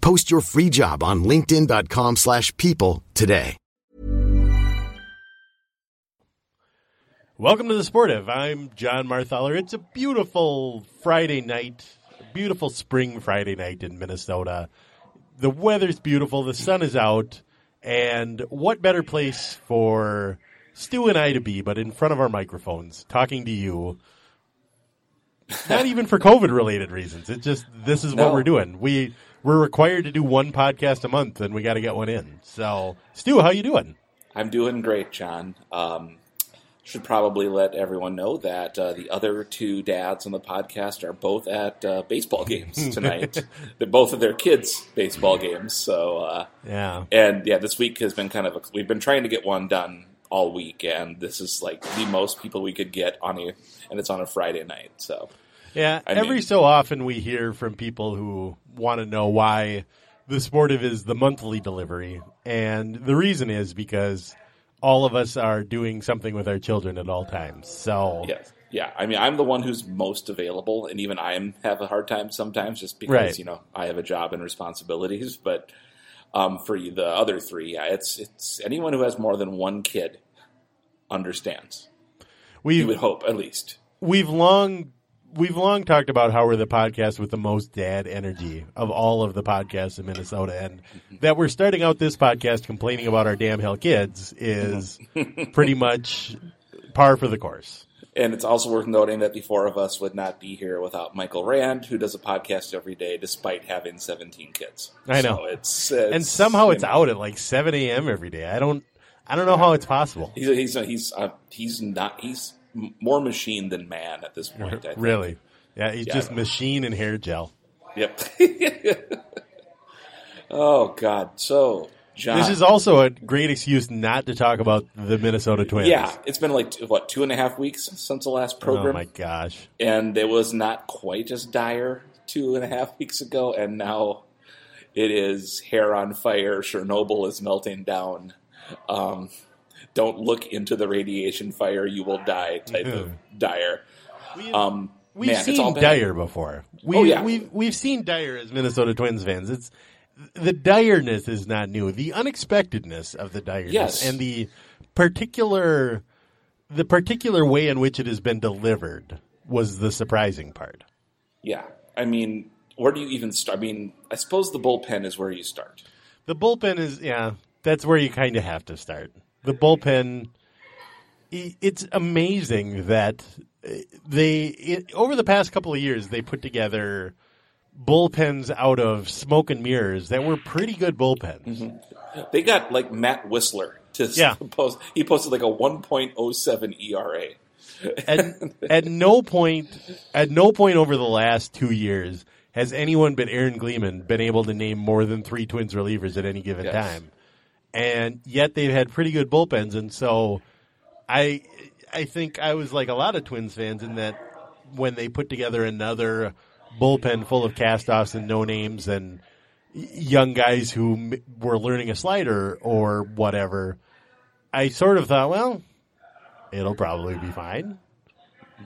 Post your free job on linkedin.com/people slash people today. Welcome to the Sportive. I'm Jon Marthaler. It's a beautiful Friday night, a beautiful spring Friday night in Minnesota. The weather's beautiful, the sun is out, and what better place for Stu and I to be but in front of our microphones talking to you. Not even for COVID related reasons. It's just this is what we're doing. We we're required to do one podcast a month and we got to get one in. So, Stu, how you doing? I'm doing great, Jon. Um, should probably let everyone know that uh, the other two dads on the podcast are both at uh, baseball games tonight. They're both of their kids' baseball games. So, uh, Yeah. and yeah, this week has been kind of a, we've been trying to get one done all week, and this is like the most people we could get on a, and it's on a Friday night. So, Yeah, I every mean- so often we hear from people who want to know why the Sportive is the monthly delivery, and the reason is because all of us are doing something with our children at all times. So yes. Yeah, I mean, I'm the one who's most available, and even I have a hard time sometimes, just because Right. you know I have a job and responsibilities. But um, for you- the other three, yeah, it's it's anyone who has more than one kid understands. We've would hope, at least. we've long we've long talked about how we're the podcast with the most dad energy of all of the podcasts in Minnesota, and that we're starting out this podcast complaining about our damn hell kids is pretty much par for the course. And it's also worth noting that the four of us would not be here without Michael Rand, who does a podcast every day despite having 17 kids. I know. So it's, it's and somehow it's you know, out at like 7 a.m. every day. I don't, I don't know how it's possible. He's he's he's uh, he's not he's more machine than man at this point. I think. Really? Yeah, he's Yeah, just machine and hair gel. Yep. oh God. So Jon. This is also a great excuse not to talk about the Minnesota Twins. yeah. It's been like what two and a half weeks since the last program. Oh my gosh. and it was not quite as dire two and a half weeks ago, and now it is hair on fire. Chernobyl is melting down. Um, don't look into the radiation fire; you will die. Type of dire. Um, We've man, it's all seen bad. Dyer before. We, Oh, yeah. We've, we've seen Dyer as Minnesota Twins fans. It's the direness is not new. The unexpectedness of the direness Yes. and the particular the particular way in which it has been delivered was the surprising part. Yeah, I mean, where do you even start? I mean, I suppose the bullpen is where you start. The bullpen is yeah, that's where you kind of have to start. The bullpen. It's amazing that uh, they it, over the past couple of years they put together bullpens out of smoke and mirrors that were pretty good bullpens. They got like Matt Wisler to Yeah. post. He posted like a 1.07 ERA. At, at no point at no point over the last 2 years has anyone but Aaron Gleeman been able to name more than 3 Twins relievers at any given Yes. time. And yet they've had pretty good bullpens and so I I think I was like a lot of Twins fans in that when they put together another bullpen full of castoffs and no names and young guys who m- were learning a slider or whatever, I sort of thought, well, it'll probably be fine.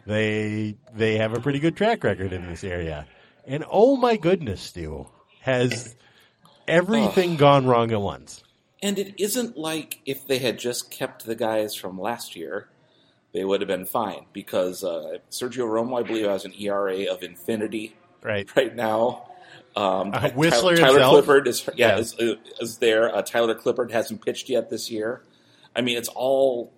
They they have a pretty good track record in this area, and oh my goodness, Stu has everything gone wrong at once. And it isn't like if they had just kept the guys from last year, they would have been fine because uh, Sergio Romo, I believe, has an ERA of infinity Right? right now. Um, Uh, Wisler Tyler, himself? Clippard is yeah, Yeah. Is, is there. Uh, Tyler Clippard hasn't pitched yet this year. I mean, it's all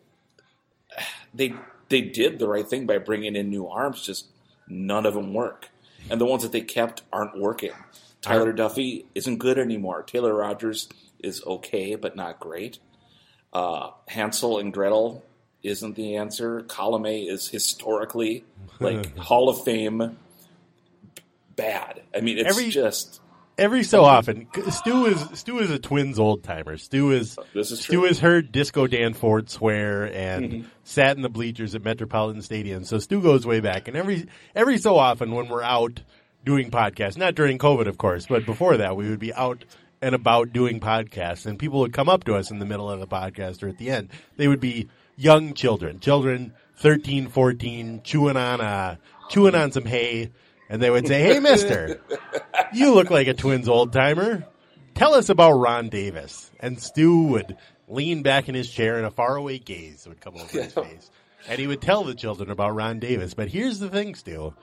they they did the right thing by bringing in new arms. Just none of them work, and the ones that they kept aren't working. Tyler Duffey isn't good anymore. Taylor Rogers is okay, but not great. Uh, Hansel and Gretel isn't the answer. Colome is historically like Hall of Fame bad. I mean, it's Every- just Every so often, Stu is Stu is a Twins old timer. Stu is This is Stu true. has heard Disco Dan Ford swear and Mm-hmm. sat in the bleachers at Metropolitan Stadium. So Stu goes way back, and every every so often when we're out doing podcasts, not during COVID, of course, but before that, we would be out and about doing podcasts, and people would come up to us in the middle of the podcast or at the end. They would be young children, children 13, 14, chewing on uh, chewing on some hay, and they would say, "Hey, Mister." You look like a Twins old timer. Tell us about Ron Davis. And Stu would lean back in his chair and a faraway gaze would come over his face. And he would tell the children about Ron Davis. But here's the thing, Stu.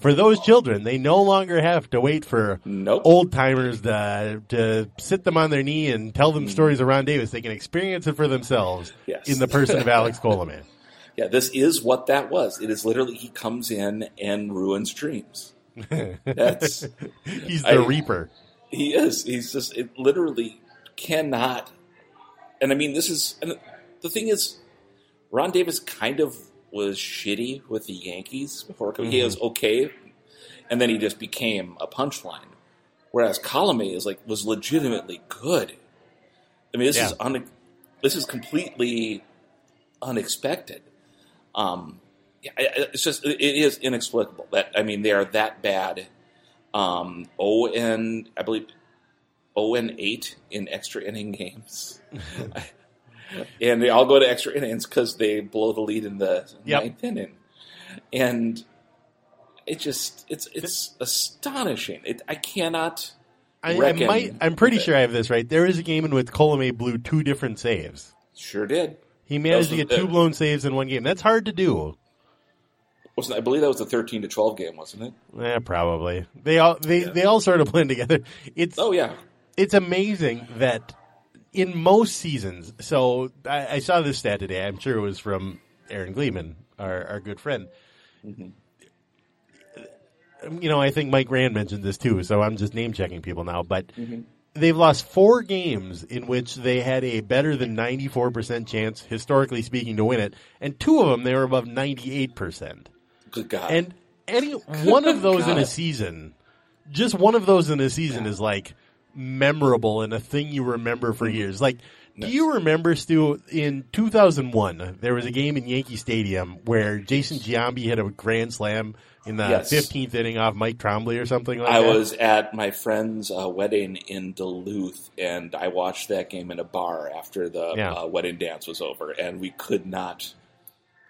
For those children, they no longer have to wait for Nope. old timers to, to sit them on their knee and tell them mm. stories of Ron Davis. They can experience it for themselves Yes. in the person of Alex Coleman. yeah. This is what that was. It is literally he comes in and ruins dreams. That's He's the I- Reaper. he is. He's just it literally cannot. And I mean, this is and the thing is, Ron Davis kind of was shitty with the Yankees before he was okay, and then he just became a punchline. Whereas Colome is like was legitimately good. I mean, this is un, this is completely unexpected. Um, yeah, I- I- it's just it is inexplicable that I mean they are that bad. Um, O and I believe O and eight in extra inning games, and they all go to extra innings because they blow the lead in the Yep. ninth inning, and it just it's it's astonishing. It I cannot. I, I might, I'm pretty sure I have this right. There is a game in which Colome blew two different saves. Sure did. He managed to get the- two blown saves in one game. That's hard to do. Wasn't I believe that was the thirteen to twelve game, wasn't it? Yeah, probably. They all they, they all sort of blend together. It's Oh yeah, it's amazing that in most seasons. So I, I saw this stat today. I'm sure it was from Aaron Gleeman, our our good friend. Mm-hmm. You know, I think Mike Rand mentioned this too. So I'm just name checking people now, but. Mm-hmm. They've lost four games in which they had a better than 94% chance, historically speaking, to win it. And two of them, they were above 98%. good God. And any one of those in a season, just one of those in a season is like memorable and a thing you remember for years. Like, do you remember, Stu, in 2001, there was a game in Yankee Stadium where Jason Giambi hit a grand slam in the Yes. 15th inning off Mike Trombley or something like I that? I was at my friend's uh, wedding in Duluth, and I watched that game in a bar after the Yeah. uh, wedding dance was over, and we could not,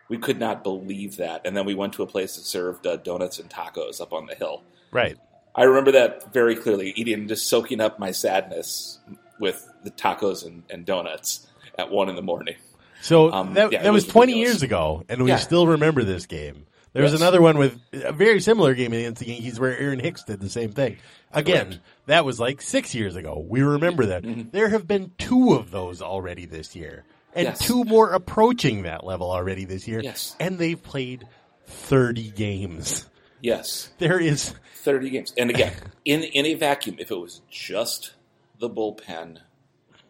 we could not believe that. And then we went to a place that served uh, donuts and tacos up on the hill. Right. I remember that very clearly, eating and just soaking up my sadness with the tacos and, and donuts at one in the morning. So Um, that, yeah, that was was 20 ridiculous. years ago, and we Yeah. still remember this game. There was Yes. another one with a very similar game against the Yankees where Aaron Hicks did the same thing. Again, Correct. that was like six years ago. We remember that. There have been two of those already this year, and Yes. two more approaching that level already this year. Yes. And they've played 30 games. Yes, There is, 30 games. And again, in in a vacuum, if it was just the bullpen,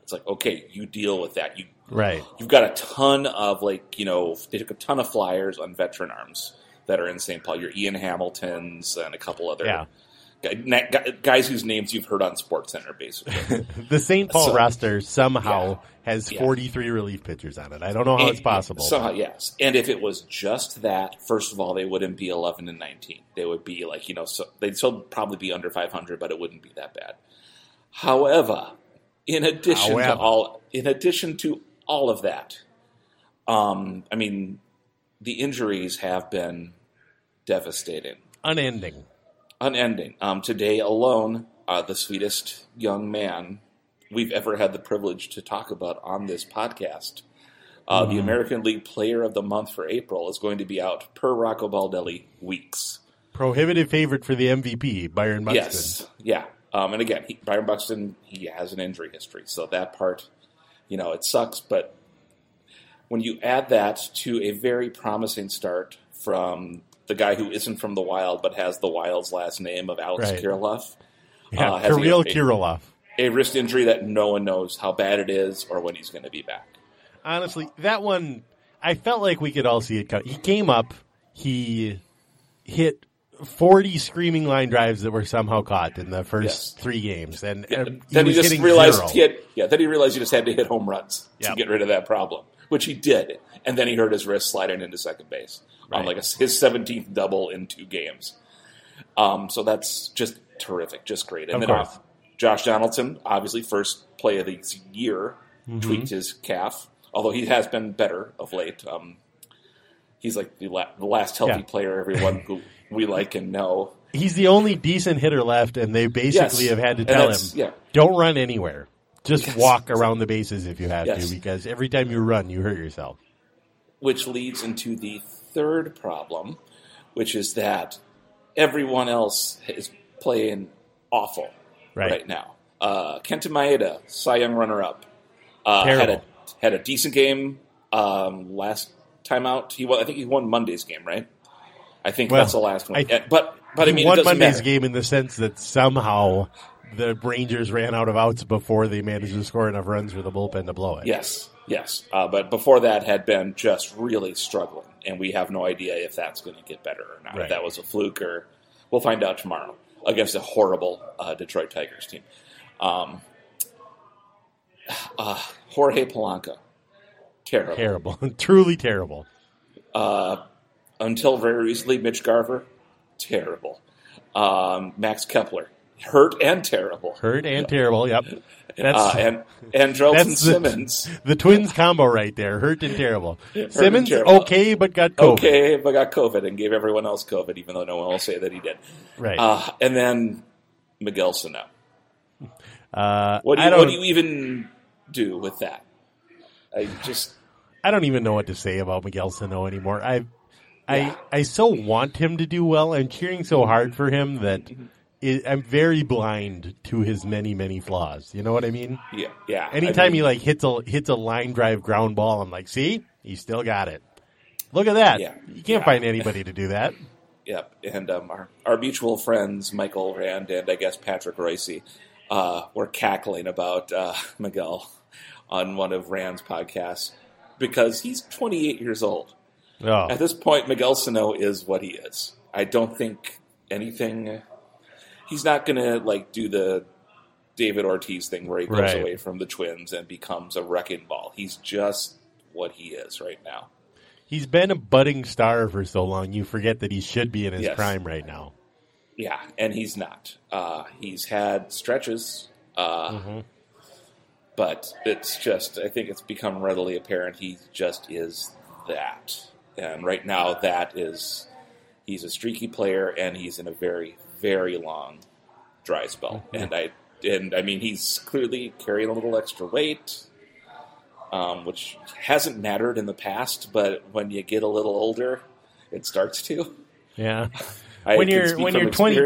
it's like okay, you deal with that. You right. you've got a ton of like you know they took a ton of flyers on veteran arms that are in St. Paul. Your Ian Hamiltons and a couple other Yeah. guy- guys whose names you've heard on Sports Center, basically. The St. Paul So- roster somehow has Yeah. 43 relief pitchers on it. I don't know how And- it's possible. Somehow, yes. And if it was just that, first of all, they wouldn't be eleven and nineteen. They would be like you know, so they'd still probably be under five hundred, but it wouldn't be that bad. However, in addition to all, in addition to all of that, um, I mean, the injuries have been devastating, Unending. unending. Um, today alone, uh, the sweetest young man we've ever had the privilege to talk about on this podcast. Uh, The American League Player of the Month for April is going to be out per Rocco Baldelli weeks. Prohibitive favorite for the MVP, Byron Buxton. Yes, yeah. Um, and again, he, Byron Buxton, he has an injury history, so that part, you know, it sucks. But when you add that to a very promising start from the guy who isn't from the Wild but has the Wild's last name of Alex Right. Kirilloff, Yeah, uh, Kirill a- Kirilloff. A wrist injury that no one knows how bad it is or when he's going to be back. Honestly, that one, I felt like we could all see it coming. He came up, he hit 40 screaming line drives that were somehow caught in the first Yes. three games. And Yeah, uh, then he he just realized zero. he had, yeah. Then he realized he just had to hit home runs Yep. to get rid of that problem, which he did. And then he hurt his wrist sliding into second base on like a, his seventeenth double in two games. Um, so that's just terrific, just great. And Of then course. uh, Josh Donaldson, obviously first play of the year, Mm-hmm. tweaked his calf, although he has been better of late. Um, he's like the, la- the last healthy Yeah. player everyone who we like and know. He's the only decent hitter left, and they basically Yes. have had to tell him, yeah. don't run anywhere. Just Yes. walk around the bases if you have Yes. to, because every time you run, you hurt yourself. which leads into the third problem, which is that everyone else is playing awful Right. right, now. Uh, Kenta Maeda, Cy Young runner-up, uh, had a had a decent game um, last time out. He won, I think he won Monday's game, right? I think Well, that's the last one. I- but but he I mean, won Monday's matter. game in the sense that somehow the Rangers ran out of outs before they managed to score enough runs for the bullpen to blow it. Yes, yes. Uh, but before that had been just really struggling, and we have no idea if that's going to get better or not. Right. If that was a fluke, or we'll find out tomorrow against a horrible uh, Detroit Tigers team. Um, uh, Jorge Polanco, terrible. Terrible. Truly terrible. Until very recently, Mitch Garver, terrible. Um, Max Kepler, hurt and terrible. Hurt and terrible. Yep. That's Uh, and and that's the, Simmons, the twins combo right there. Hurt and terrible. and Simmons terrible. okay, but got COVID. okay, but got COVID and gave everyone else COVID, even though no one will say that he did. Right. Uh, and then Miguel Sano. Uh, What do you what do you even do with that? I just I don't even know what to say about Miguel Sano anymore. I, Yeah. I, I so want him to do well. I'm cheering so hard for him that it, I'm very blind to his many, many flaws. You know what I mean? yeah yeah. I Anytime mean, he like hits a hits a line drive ground ball, I'm like, see, he still got it. Look at that. Yeah. You can't Yeah. find anybody to do that. Yep, and um, our our mutual friends Michael Rand and I guess Patrick Royce uh, were cackling about uh, Miguel on one of Rand's podcasts because he's 28 years old. Oh, At this point, Miguel Sano is what he is. I don't think anything. He's not going to like do the David Ortiz thing where he goes Right. away from the Twins and becomes a wrecking ball. He's just what he is right now. he's been a budding star for so long. You forget that he should be in his Yes. prime right now. Yeah, and he's not. Uh, he's had stretches, uh, but it's just. I think it's become readily apparent he just is that. And right now, that is. He's a streaky player, and he's in a very, very long dry spell. And I, and I mean, he's clearly carrying a little extra weight, um, which hasn't mattered in the past. But when you get a little older, it starts to. Yeah. I when you're when you're twenty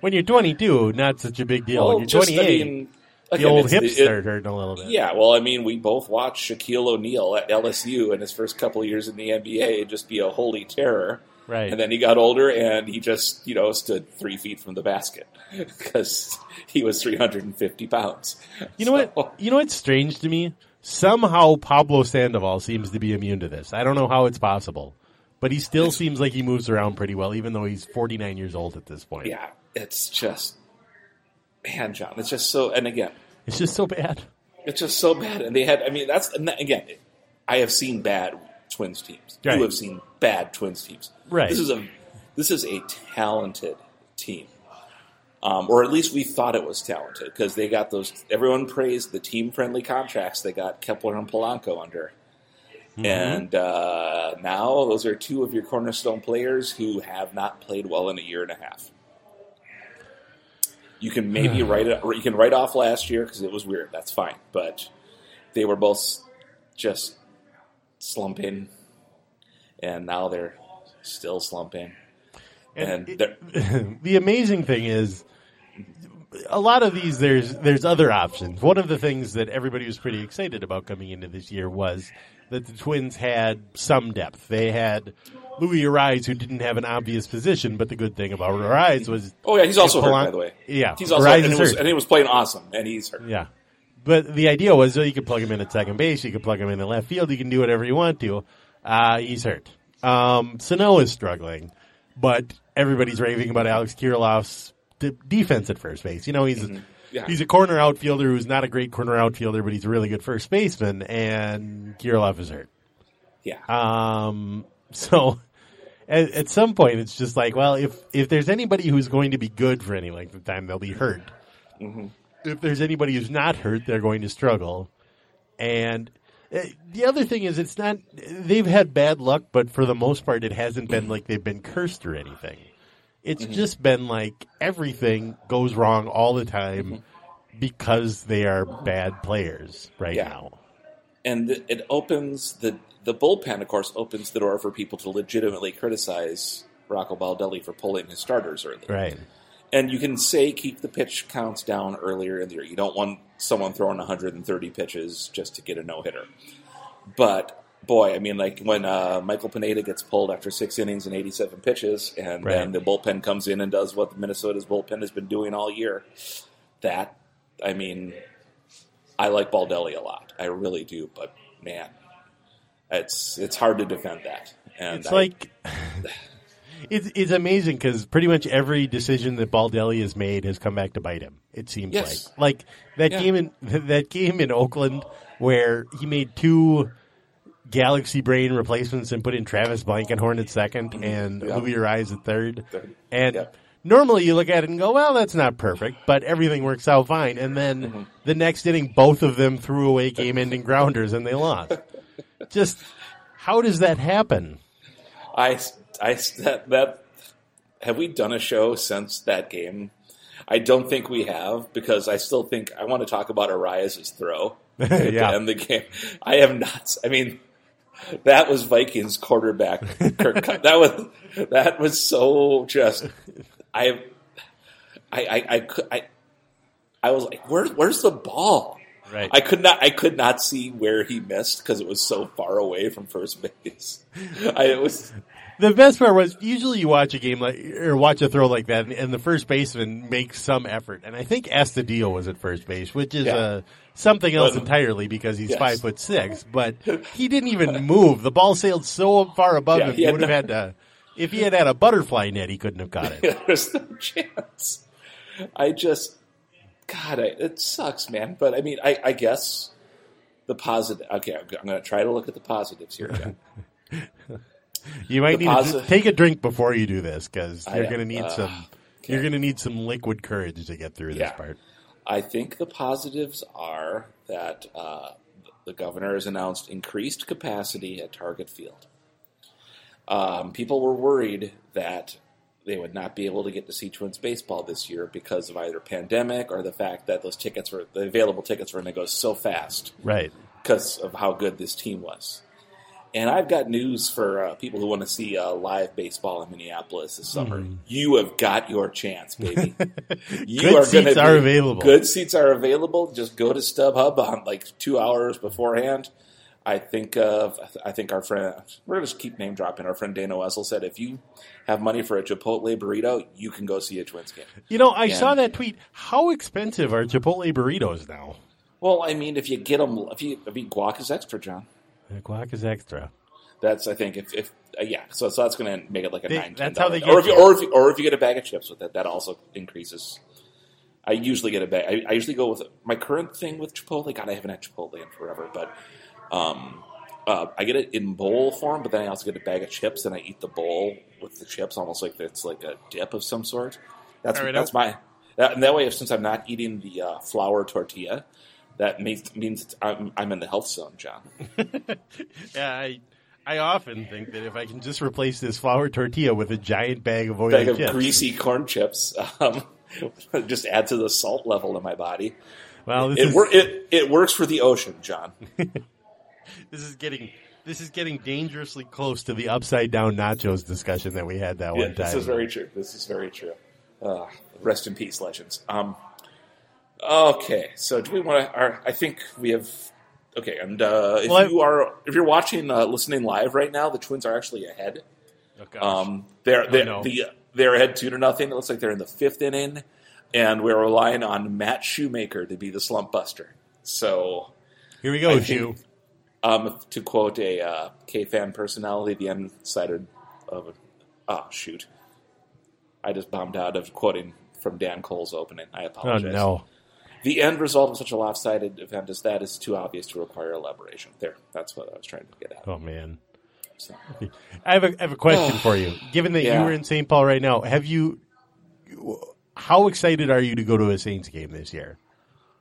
when you're 22, not such a big deal. when you're 28, I mean, the again, old hips it- start hurting a little bit. Yeah, well, I mean, we both watched Shaquille O'Neal at LSU in his first couple of years in the NBA just be a holy terror. Right. And then he got older and he just, you know, stood three feet from the basket because he was 350 pounds. You know So- what? You know what's strange to me? Somehow Pablo Sandoval seems to be immune to this. I don't know how it's possible, but he still seems like he moves around pretty well, even though he's 49 years old at this point. Yeah, it's just, man, Jon, it's just so, and again, It's just so bad. It's just so bad. And they had, I mean, that's, again, I have seen bad Twins teams. Right. You have seen bad Twins teams. Right. This is a, this is a talented team. Um, or at least we thought it was talented because they got those, everyone praised the team friendly contracts they got Kepler and Polanco under. And uh, now those are two of your cornerstone players who have not played well in a year and a half. You can maybe write it. Or you can write off last year because it was weird. That's fine, but they were both just slumping, and now they're still slumping. And, it- the amazing thing is a lot of these there's there's other options. One of the things that everybody was pretty excited about coming into this year was that the Twins had some depth. They had Luis Arraez who didn't have an obvious position, but the good thing about Arraez was oh yeah, he's also hurt by the way. Yeah, he's also Arraez and, was, hurt. and he was playing awesome, and he's hurt. Yeah. But the idea was so you could plug him in at second base, you could plug him in at left field, you can do whatever you want to. Uh, he's hurt. Um, Sano is struggling, but everybody's raving about Alex Kirilloff's d- defense at first base. You know, he's Yeah. he's a corner outfielder who's not a great corner outfielder, but he's a really good first baseman, and Kirilloff is hurt. Yeah, Um, so at, at some point, it's just like, well, if if there's anybody who's going to be good for any length of time, they'll be hurt. If there's anybody who's not hurt, they're going to struggle. And uh, the other thing is, it's not they've had bad luck, but for the most part, it hasn't been like they've been cursed or anything. It's just been like everything goes wrong all the time because they are bad players right Yeah. now. and it opens the the bullpen, of course, opens the door for people to legitimately criticize Rocco Baldelli for pulling his starters early. Right. And you can say keep the pitch counts down earlier in the year. You don't want someone throwing 130 pitches just to get a no hitter. But boy, I mean, like when uh, Michael Pineda gets pulled after six innings and 87 pitches, and Right. then the bullpen comes in and does what the Minnesota's bullpen has been doing all year. That, I mean, I like Baldelli a lot. I really do. But man, it's it's hard to defend that. And It's I- like it's it's amazing because pretty much every decision that Baldelli has made has come back to bite him. It seems Yes. like like that Yeah. game in that game in Oakland where he made two Galaxy Brain replacements and put in Travis Blankenhorn at second and Mm-hmm. Yeah. Luis Arraez at third. Third. And Yeah. normally you look at it and go, well, that's not perfect, but everything works out fine. And then Mm-hmm. the next inning, both of them threw away game-ending grounders and they lost. Just how does that happen? I, I that, that have we done a show since that game? I don't think we have because I still think I want to talk about Arraez's throw to Yeah. end the game. I have not. I mean, that was Vikings quarterback. Kirk, that was that was so just. I, I, I, I, I, I was like, where, where's the ball? Right. I could not. I could not see where he missed because it was so far away from first base. I, it was. The best part was usually you watch a game like or watch a throw like that, and, and the first baseman makes some effort. And I think Astudillo was at first base, which is Yeah. uh, something else But- entirely because he's Yes. five foot six. But he didn't even move. The ball sailed so far above Yeah, him, he he would have no- had to. If he had had a butterfly net, he couldn't have got it. There's no chance. I just, God, I, it sucks, man. But I mean, I, I guess the positive. Okay, I'm, I'm going to try to look at the positives here. You might need posi- to take a drink before you do this because you're going to need uh, some. You're going to need some liquid courage to get through Yeah. this part. I think the positives are that uh, the governor has announced increased capacity at Target Field. Um, people were worried that they would not be able to get to see Twins baseball this year because of either pandemic or the fact that those tickets were the available tickets were going to go so fast Right. because of how good this team was. And I've got news for uh, people who want to see uh, live baseball in Minneapolis this summer. You have got your chance, baby. You Good gonna seats be- are available. Good seats are available. Just go to StubHub on like two hours beforehand. I think of I think our friend we're gonna just keep name dropping. Our friend Dana Wessel said if you have money for a Chipotle burrito, you can go see a Twins game. You know, I Yeah. saw that tweet. How expensive are Chipotle burritos now? Well, I mean, if you get them, if you if you guac is extra, Jon. The guac is extra. That's I think if, if uh, yeah, so so that's going to make it like a They- nine. that's how they or if get you, you. or if you, or if you get a bag of chips with it, that also increases. I usually get a bag. I, I usually go with my current thing with Chipotle. God, I haven't had Chipotle in forever, but um, uh, I get it in bowl form. But then I also get a bag of chips, and I eat the bowl with the chips, almost like it's like a dip of some sort. That's All right, that's my that, and that way. Since I'm not eating the uh, flour tortilla, that means means I'm, I'm in the health zone, Jon. Yeah, I I often think that if I can just replace this flour tortilla with a giant bag of oily bag of chips, greasy corn chips. Um, just add to the salt level in my body. well, this It, is wor- it it works for the ocean, Jon. this is getting This is getting dangerously close to the upside down nachos discussion that we had that Yeah, one time. this is very true. This is very true. Uh, rest in peace, legends. Um, okay, so do we want to? I think we have. Okay, and uh, if Well, you are if you're watching, uh, listening live right now, the Twins are actually ahead. Oh, gosh. Um, they're they're, no. the, they're ahead two to nothing. It looks like they're in the fifth inning, and we're relying on Matt Shoemaker to be the slump buster. So, Here we go, I Hugh. think- um, to quote a uh, K fan personality, the end sided of oh shoot, I just bombed out of quoting from Dan Cole's opening. I Oh apologize. no. The end result of such a lopsided event as that is too obvious to require elaboration. There, that's what I was trying to get at. Oh man. So, I have a, I have a question for you. Given that Yeah. you were in St. Paul right now, have you? How excited are you to go to a Saints game this year?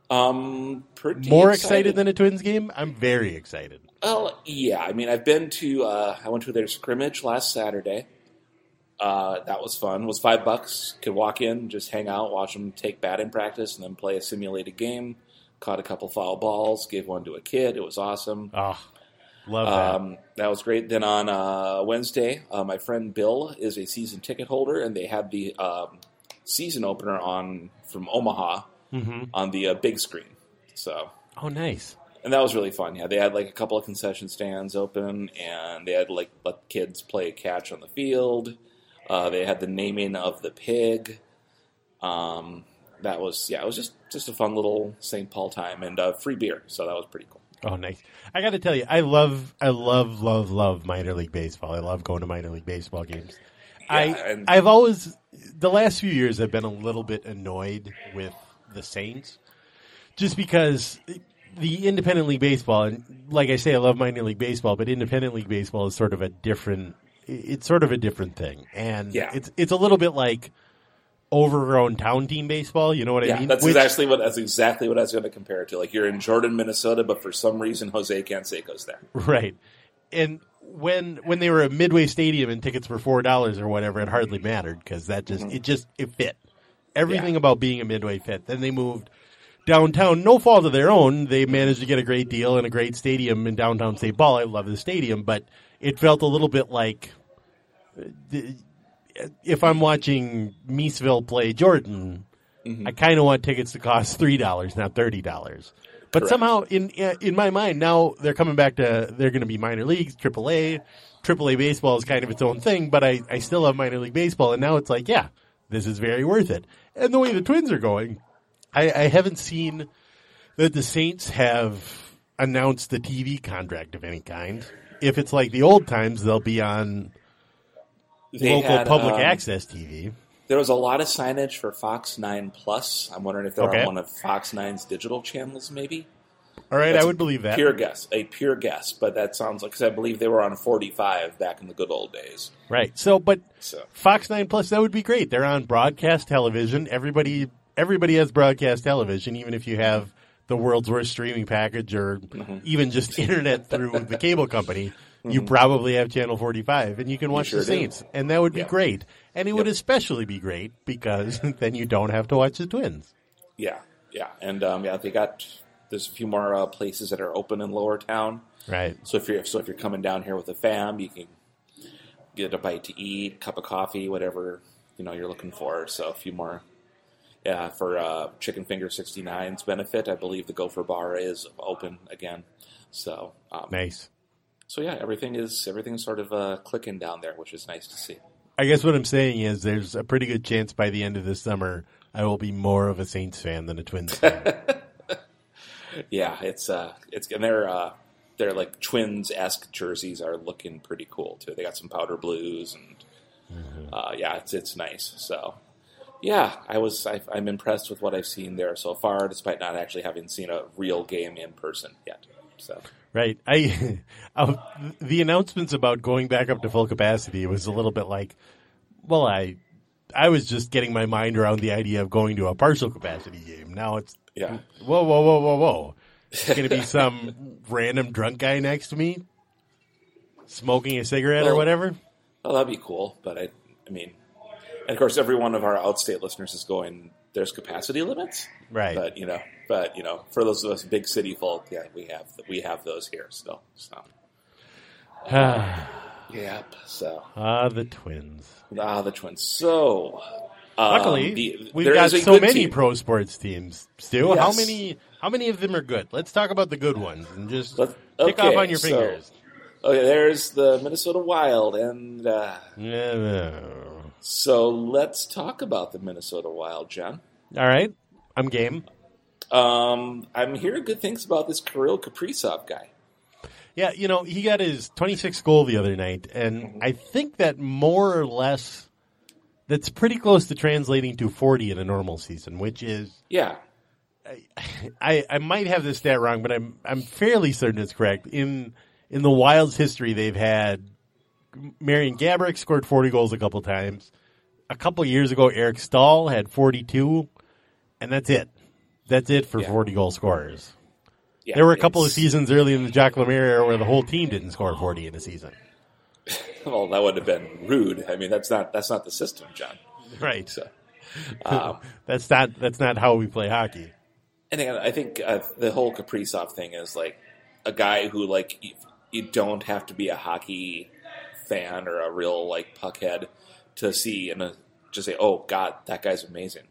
um, pretty More excited than a Twins game? I'm very excited. Well, yeah. I mean, I've been to. Uh, I went to their scrimmage last Saturday. Uh, that was fun. It was five bucks. Could walk in, just hang out, watch them take batting practice, and then play a simulated game. Caught a couple foul balls, gave one to a kid. It was awesome. Oh, love that. Um, that was great. Then on uh, Wednesday, uh, my friend Bill is a season ticket holder, and they had the um, season opener on from Omaha on the uh, big screen. So oh, nice. and that was really fun. Yeah, they had like a couple of concession stands open, and they had like let kids play catch on the field. Uh, they had the naming of the pig. Um, that was yeah, it was just just a fun little St. Paul time and uh, free beer, so that was pretty cool. Oh, nice. I got to tell you, I love, I love, love, love minor league baseball. I love going to minor league baseball games. I, and- I've always, the last few years, I've been a little bit annoyed with the Saints, just because the independent league baseball, and like I say, I love minor league baseball, but independent league baseball is sort of a different, it's sort of a different thing, and Yeah. it's it's a little bit like overgrown town team baseball. You know what Yeah, I mean? that's Which- exactly what that's exactly what I was going to compare it to. Like you're in Jordan, Minnesota, but for some reason Jose Canseco's there. Right. And when when they were at Midway Stadium and tickets were four dollars or whatever, it hardly mattered because that just mm-hmm. it just it fit. Everything Yeah. about being a Midway fit. Then they moved downtown, no fault of their own. They managed to get a great deal and a great stadium in downtown St. Paul. I love the stadium, but it felt a little bit like if I'm watching Miesville play Jordan, mm-hmm. I kind of want tickets to cost three dollars, not thirty dollars. But Correct. somehow, in in my mind, now they're coming back to they're going to be minor leagues, AAA. AAA baseball is kind of its own thing, but I I still love minor league baseball, and now it's like, yeah, this is very worth it. And the way the Twins are going, I, I haven't seen that the Saints have announced the TV contract of any kind. If it's like the old times, they'll be on They local had, public um, access TV. There was a lot of signage for Fox Nine Plus. I'm wondering if they're Okay. on one of Fox 9's digital channels, maybe. All right, That's I would believe that. Pure guess, a pure guess, but that sounds like because I believe they were on 45 back in the good old days. Right. So, but So Fox Nine Plus, that would be great. They're on broadcast television. Everybody, everybody has broadcast television, even if you have the world's worst streaming package or Mm-hmm. even just internet through the cable company. You probably have channel 45 and you can watch sure the do. Saints and that would be Yeah. great. And it would especially be great because then you don't have to watch the Twins. yeah, yeah, and um, yeah, they got there's a few more uh, places that are open in Lower Town. Right. So if you're so if you're coming down here with a fam, you can get a bite to eat, cup of coffee, whatever you know you're looking for. So a few more. Yeah, for uh, Chicken Finger 69's benefit, I believe the Gopher Bar is open again. So, um, Nice. so yeah, everything is everything's sort of uh, clicking down there, which is nice to see. I guess what I'm saying is there's a pretty good chance by the end of this summer I will be more of a Saints fan than a Twins fan. Yeah, it's uh, it's and their uh, their like twins esque jerseys are looking pretty cool too. They got some powder blues and uh, yeah, it's it's nice. So yeah, I was I, I'm impressed with what I've seen there so far, despite not actually having seen a real game in person yet. So Right. I uh, the announcements about going back up to full capacity was a little bit like, well, I I was just getting my mind around the idea of going to a partial capacity game. Now it's yeah, whoa, whoa, whoa, whoa, whoa. It's going to be some random drunk guy next to me smoking a cigarette or whatever. well that'd be cool. But I I mean, and of course, every one of our outstate listeners is going. There's capacity limits, Right. But you know, but you know, for those of us big city folk, yeah, we have we have those here still. So Yep. So ah, the Twins. ah, the Twins. So um, Luckily, the- we've got so many team. pro sports teams. Stu, how many? How many of them are good? Let's talk about the good ones and just Let's- tick off on your so- fingers. Okay, there's the Minnesota Wild, and uh, Yeah. So let's talk about the Minnesota Wild, Jon. All right, I'm game. Um, I'm hearing good things about this Kirill Kaprizov guy. Yeah, you know, he got his 26th goal the other night, and I think that more or less that's pretty close to translating to 40 in a normal season, which is Yeah, I, I might have this stat wrong, but I'm I'm fairly certain it's correct. In in the Wild's history, they've had Marian Gaborik scored 40 goals a couple times. A couple years ago, Eric Staal had 42, and that's it. That's it for Yeah. 40 goal scorers. yeah. There were a couple of seasons early in the Jack Lemaire era where the whole team didn't score 40 in a season. Well, that would have been rude. I mean, that's not that's not the system, Jon. Right. So, um, That's not that's not how we play hockey. and again, I think uh, the whole Kaprizov thing is like a guy who like you, you don't have to be a hockey fan or a real like puckhead to see and uh, just say, "Oh God, that guy's amazing."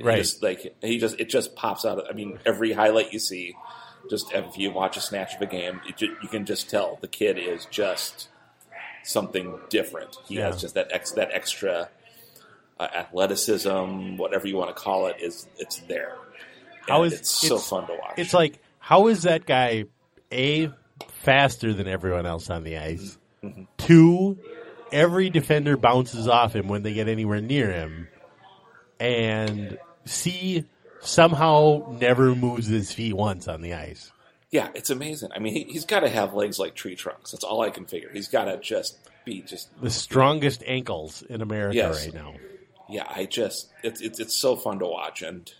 Right. Just, like he just it just pops out. I mean, every highlight you see, just if you watch a snatch of a game, you, ju- you can just tell the kid is just something different. He Yeah. has just that ex, that extra uh, athleticism, whatever you want to call it, is it's there. How And is- it's so fun to watch? It's like how is that guy a faster than everyone else on the ice? Mm-hmm. Two, every defender bounces off him when they get anywhere near him, and C somehow never moves his feet once on the ice. yeah, it's amazing. I mean, he, he's got to have legs like tree trunks. That's all I can figure. He's got to just be just The strongest ankles in America Yes. right now. yeah. I just it's it's it's so fun to watch. And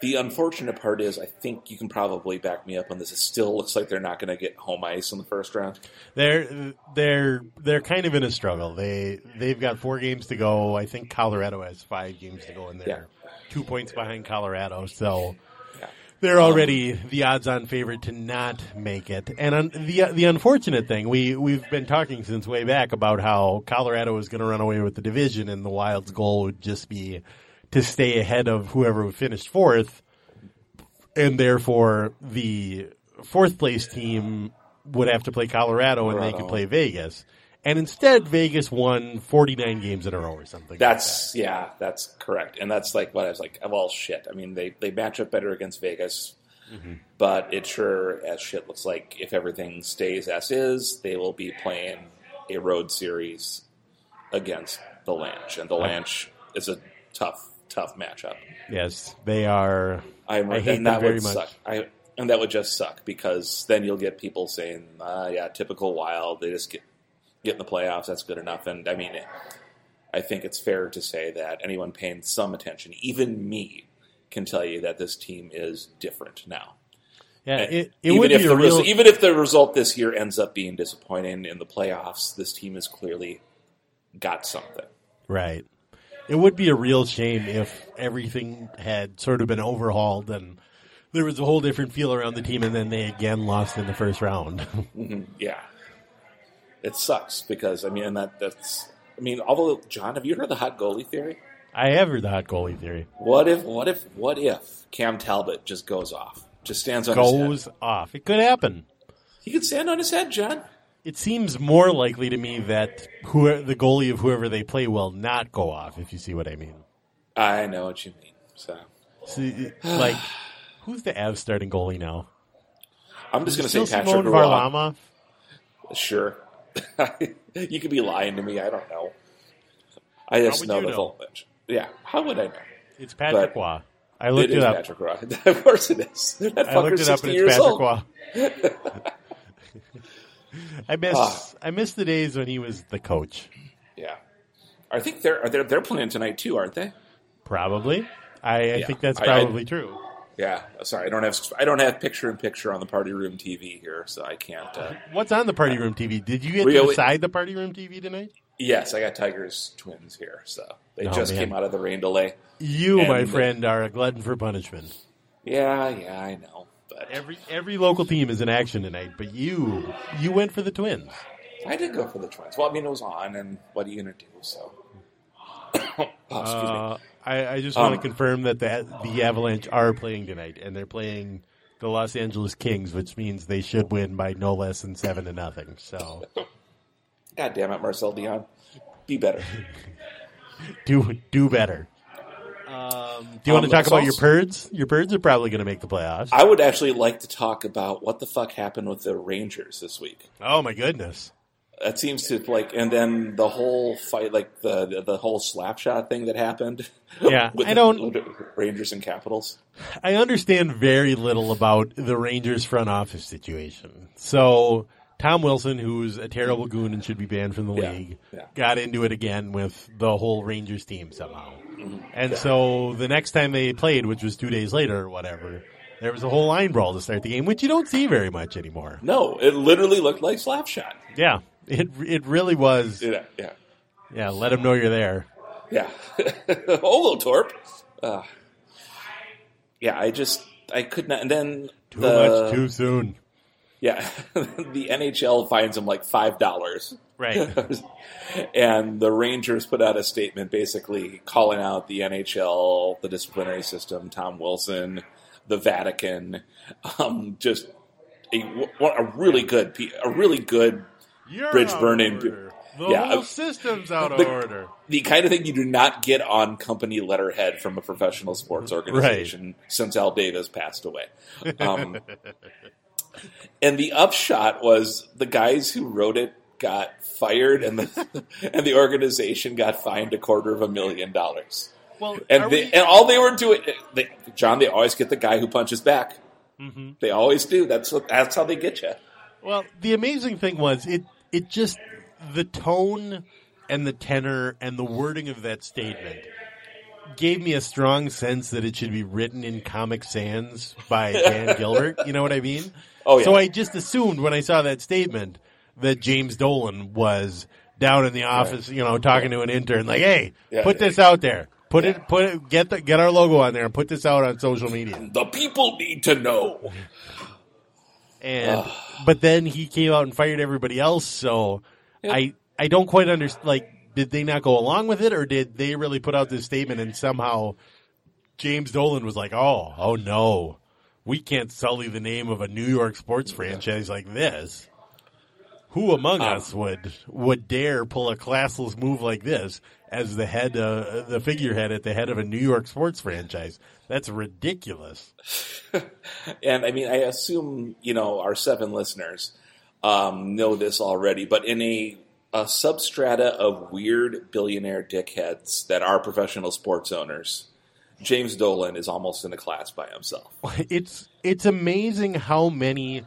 the unfortunate part is, I think you can probably back me up on this. It still looks like they're not going to get home ice in the first round. They're they're they're kind of in a struggle. They they've got four games to go. I think Colorado has five games to go, and they're two points behind Colorado. So Yeah. they're already the odds-on favorite to not make it. And un- the the unfortunate thing we we've been talking since way back about how Colorado is going to run away with the division, and the Wild's goal would just be to stay ahead of whoever finished fourth, and therefore the fourth place team would have to play Colorado, and they could play Vegas. And instead, Vegas won 49 games in a row or something. That's yeah, that's correct. And that's like what I was like. Well, shit. I mean, they they match up better against Vegas, mm-hmm. but it sure as shit looks like if everything stays as is, they will be playing a road series against the Lanch, and the Lanch is a tough, tough matchup. yes, they are. I'm, I hate that very would much. suck. I and that would just suck because then you'll get people saying, uh, "Yeah, typical Wild. They just get get in the playoffs. That's good enough." And I mean, I think it's fair to say that anyone paying some attention, even me, can tell you that this team is different now. Yeah, it, it even would if the real. even if the result this year ends up being disappointing in the playoffs, this team has clearly got something. Right. It would be a real shame if everything had sort of been overhauled and there was a whole different feel around the team and then they again lost in the first round. Mm-hmm. Yeah, it sucks because I mean, that that's I mean, although Jon, have you heard the hot goalie theory? I have heard the hot goalie theory. What if, what if, what if Cam Talbot just goes off, just stands on his Goes off. It could happen. He could stand on his head, John. It seems more likely to me that who the goalie of whoever they play will not go off, if you see what I mean. I know what you mean. So See, like, who's the Avs starting goalie now? I'm just going to say Patrick Simone. Varlamov? Sure, you could be lying to me. I don't know. I just know the know? whole. Yeah, how would I know? It's Patrick Waugh. I looked it it, is up. Patrick Roy. of course it is. That I looked it up 60 and it's Patrick. Waugh. I miss Ah. I miss the days when he was the coach. Yeah, I think they're they're they're playing tonight too, aren't they? Probably. I, I Yeah. think that's I- I- probably true. Yeah. Sorry, I don't have I don't have picture in picture on the party room TV here, so I can't. Uh, What's on the party room TV? Did you get We to decide the party room TV tonight? yes, I got Tigers twins here, so they Oh, just man. came out of the rain delay. You, my friend, are a glutton for punishment. Yeah, yeah, I know, Every every local team is in action tonight, but you you went for the Twins. I did go for the Twins. Well, I mean, it was on, and what are you going to do? So, oh. Uh, I, I just want Um, to confirm that the, the Avalanche are playing tonight, and they're playing the Los Angeles Kings, which means they should win by no less than seven to nothing. So God damn it, Marcel Dionne, be better. do do better. Um, do you want Um, to talk it's about your Birds? Your Birds are probably going to make the playoffs. I would actually like to talk about what the fuck happened with the Rangers this week. oh my goodness! That seems to like, and then the whole fight, like the the, the whole slap shot thing that happened. Yeah, with I don't- with the Rangers and Capitals. I understand very little about the Rangers front office situation. So Tom Wilson, who's a terrible goon and should be banned from the Yeah, league, yeah. got into it again with the whole Rangers team somehow. Mm-hmm. And so the next time they played, which was two days later or whatever, there was a whole line brawl to start the game, which you don't see very much anymore. No, it literally looked like slap shot. Yeah, it it really was. Yeah, yeah, Yeah, let them know you're there. yeah. Olo Torp. Uh, yeah, I just I could not. And then Too the, much too soon. Yeah, the NHL fines him like five dollars. Right. and the Rangers put out a statement basically calling out the NHL, the disciplinary system, Tom Wilson, the Vatican, um, just a, a really good, a really good, You're bridge burning. The Yeah, whole uh, system's out of the- order. the kind of thing you do not get on company letterhead from a professional sports organization since Al Davis passed away. Um, and the upshot was the guys who wrote it got fired, and the and the organization got fined a quarter of a million dollars. Well, And they, we- and all they were doing, they, Jon, they always get the guy who punches back. Mm-hmm. They always do. That's what, that's how they get you. Well, the amazing thing was it it just the tone and the tenor and the wording of that statement gave me a strong sense that it should be written in Comic Sans by Dan Gilbert. You know what I mean? Oh, yeah. So I just assumed when I saw that statement that James Dolan was down in the office, you know, talking to an intern, like, "Hey, Yeah. put this out there. Put it, put it, get the, get our logo on there and put this out on social media." The people need to know. and but then he came out and fired everybody else. So I I don't quite understand. Like, did they not go along with it, or did they really put out this statement and somehow James Dolan was like, "Oh, oh no, we can't sully the name of a New York sports franchise like this." Who among us would would dare pull a classless move like this as the head, uh, the figurehead at the head of a New York sports franchise? That's ridiculous. and I mean, I assume you know our seven listeners um, know this already, but in a a substrata of weird billionaire dickheads that are professional sports owners, James Dolan is almost in a class by himself. it's it's amazing how many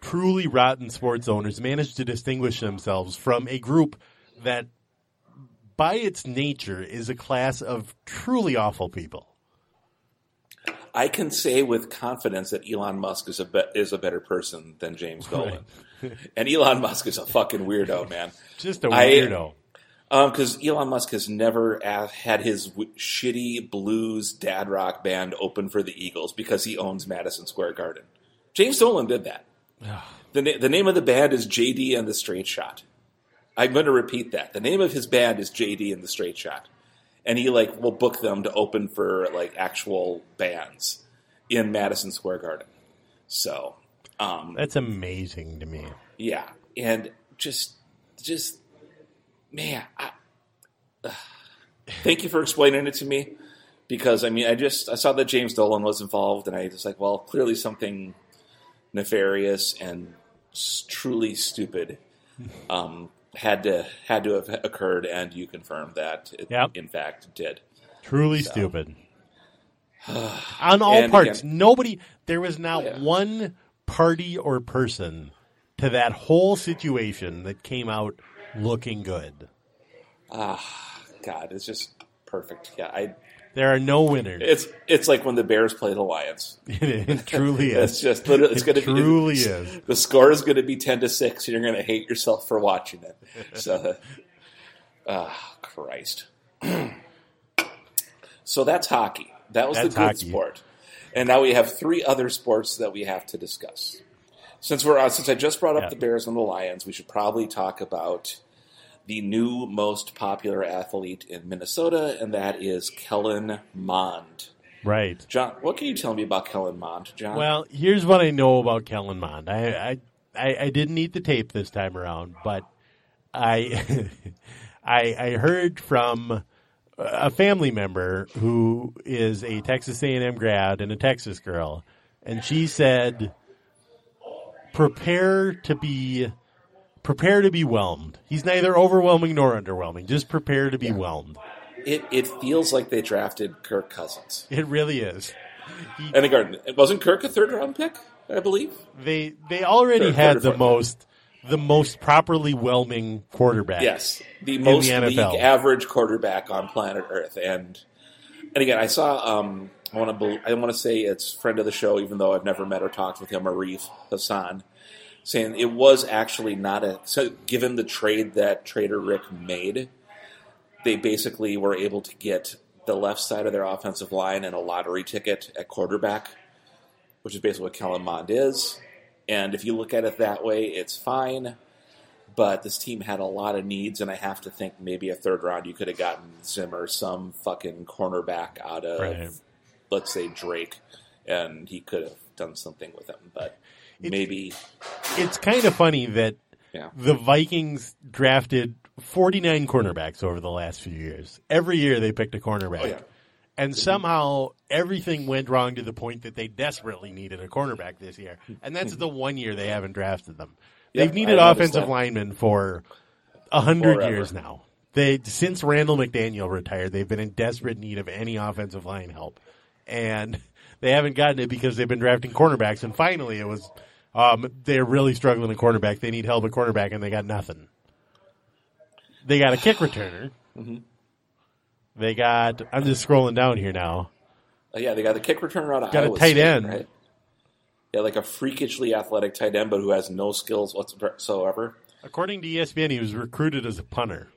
truly rotten sports owners manage to distinguish themselves from a group that by its nature is a class of truly awful people. I can say with confidence that Elon Musk is a be- is a better person than James Dolan, and Elon Musk is a fucking weirdo, man. Just a weirdo. Because Um, Elon Musk has never had his w- shitty blues dad rock band open for the Eagles because he owns Madison Square Garden. James Dolan did that. the, na- the name of the band is JD and the Straight Shot. I'm going to repeat that. The name of his band is JD and the Straight Shot, and he like will book them to open for like actual bands in Madison Square Garden. So, um, That's amazing to me. yeah, and just, just, man, I, ugh. thank you for explaining it to me because I mean, I just I saw that James Dolan was involved, and I was like, well, clearly something nefarious and truly stupid um, had to had to have occurred, and you confirmed that it Yep. in fact did. Truly stupid. On all And parts. again- Nobody there was not Yeah. one party or person to that whole situation that came out looking good. Ah, God, it's just perfect. Yeah, I. There are no winners. It's it's like when the Bears play the Lions. it truly is. It's just literally, it's It going to be truly is. The score is going to be ten to six, and you're going to hate yourself for watching it. So, ah, Christ. so that's hockey. That was That's the good hockey. sport, and now we have three other sports that we have to discuss. Since we're uh, since I just brought up Yeah. the Bears and the Lions, we should probably talk about the new most popular athlete in Minnesota, and that is Kellen Mond. Right. Jon, what can you tell me about Kellen Mond, Jon? Well, here's what I know about Kellen Mond. I, I, I, I didn't eat the tape this time around, but I, I, I heard from a family member who is a Texas A&M grad and a Texas girl, and she said, "Prepare to be, prepare to be whelmed. He's neither overwhelming nor underwhelming. Just prepare to be whelmed. it it feels like they drafted Kirk Cousins. It really is." And again, wasn't Kirk a third round pick? I believe. They they already Third- had third the most the most properly whelming quarterback. Yes, the most the league average quarterback on planet Earth, and and again, I saw. Um, I want to. I want to say it's friend of the show, even though I've never met or talked with him. Arif Hassan saying it was actually not a. So given the trade that Trader Rick made, they basically were able to get the left side of their offensive line and a lottery ticket at quarterback, which is basically what Kellen Mond is. And if you look at it that way, it's fine but this team had a lot of needs, and I have to think maybe a third round you could have gotten Zimmer some fucking cornerback out of, Right. Let's say Drake, and he could have done something with him. But maybe, It's kind of funny that yeah, the Vikings drafted 49 cornerbacks over the last few years. Every year they picked a cornerback. Oh, yeah. And somehow everything went wrong to the point that they desperately needed a cornerback this year. And that's the one year they haven't drafted them. They've needed I offensive linemen for a hundred years now. They since Randall McDaniel retired, they've been in desperate need of any offensive line help, and they haven't gotten it because they've been drafting cornerbacks. And finally, it was um, they're really struggling at cornerback. They need help at cornerback, and they got nothing. They got a kick returner. Mm-hmm. They got. I'm just scrolling down here now. Uh, yeah, they got the kick returner out of Got a tight State, end. right? Yeah, like a freakishly athletic tight end, but who has no skills whatsoever. According to ESPN, he was recruited as a punter.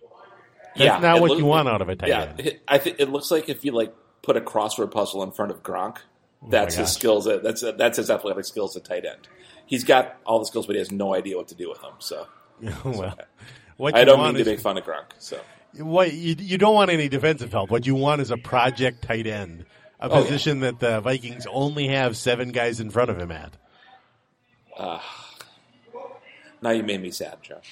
That's yeah, not what look- you want out of a tight yeah, end. it- I think it looks like if you like put a crossword puzzle in front of Gronk, oh that's his skills. At, that's that's his athletic skills at tight end. He's got all the skills, but he has no idea what to do with them. So well, what I don't want mean to make fun of Gronk. So What you, you don't want any defensive help. What you want is a project tight end, a Oh, yeah. position that the Vikings only have seven guys in front of him at. Ah. now you made me sad, Josh.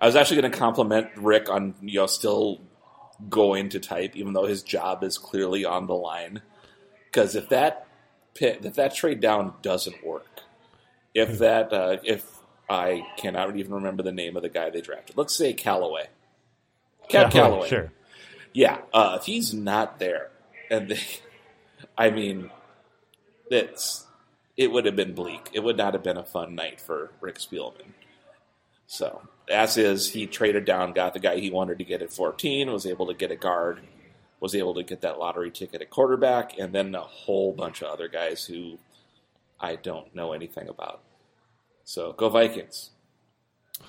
I was actually going to compliment Rick on you know still going to type, even though his job is clearly on the line. Because if that pit, if that trade down doesn't work, if that uh, if I cannot even remember the name of the guy they drafted, let's say Callaway, Cap Yeah, Callaway, Sure. yeah, uh, if he's not there, and they, I mean, it's it would have been bleak. It would not have been a fun night for Rick Spielman. So, as is, he traded down, got the guy he wanted to get at 14, was able to get a guard, was able to get that lottery ticket at quarterback, and then a whole bunch of other guys who I don't know anything about. So, go Vikings.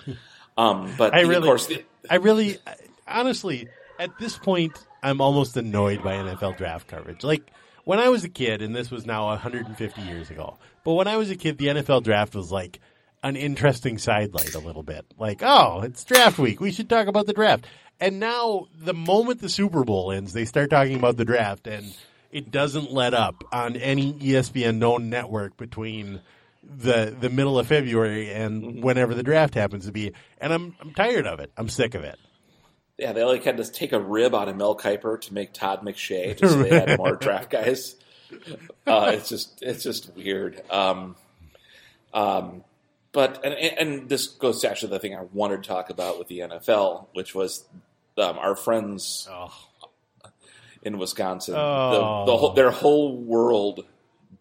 Um, but I of really, course, the, I really, honestly, at this point, I'm almost annoyed by NFL draft coverage. Like when I was a kid, and this was now 150 years ago, but when I was a kid, the NFL draft was like an interesting sidelight a little bit. Like, oh, it's draft week. We should talk about the draft. And now, the moment the Super Bowl ends, they start talking about the draft, and it doesn't let up on any ESPN known network between the the middle of February and whenever the draft happens to be. And I'm I'm tired of it. I'm sick of it. Yeah, they like had to take a rib out of Mel Kiper to make Todd McShay just so they had more draft guys. Uh, it's just it's just weird. Um, um, but and, and this goes to actually the thing I wanted to talk about with the NFL, which was um, our friends in Wisconsin. Oh. The, the whole, their whole world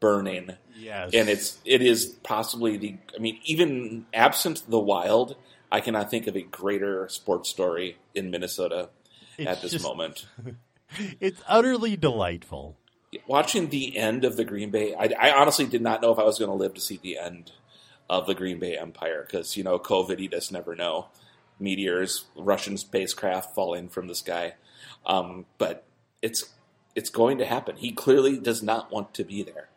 burning Yes. and it's it is possibly the I mean even absent the wild I cannot think of a greater sports story in Minnesota It's at this just- moment. it's utterly delightful. Watching the end of the Green Bay, I, I honestly did not know if I was going to live to see the end of the Green Bay Empire because you know COVID, you just never know. Meteors, Russian spacecraft falling from the sky, um, but it's it's going to happen. He clearly does not want to be there.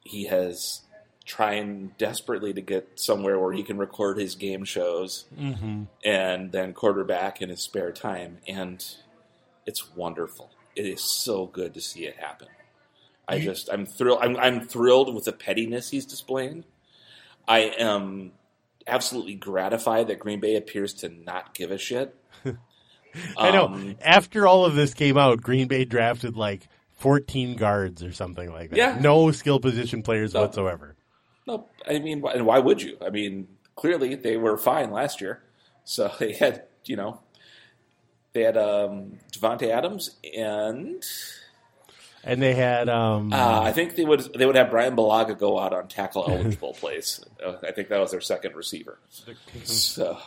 He has trying desperately to get somewhere where he can record his game shows Mm-hmm. and then quarterback in his spare time. And it's wonderful. It is so good to see it happen. I just, I'm thrilled. I'm, I'm thrilled with the pettiness he's displaying. I am absolutely gratified that Green Bay appears to not give a shit. I know. Um, After all of this came out, Green Bay drafted like 14 guards or something like that. Yeah. No skill position players No. whatsoever. No, I mean, and why would you? I mean, clearly they were fine last year, so they had, you know, they had um, Davante Adams, and And they had um uh, I think they would they would have Bryan Bulaga go out on tackle eligible plays. Uh, I think that was their second receiver. So,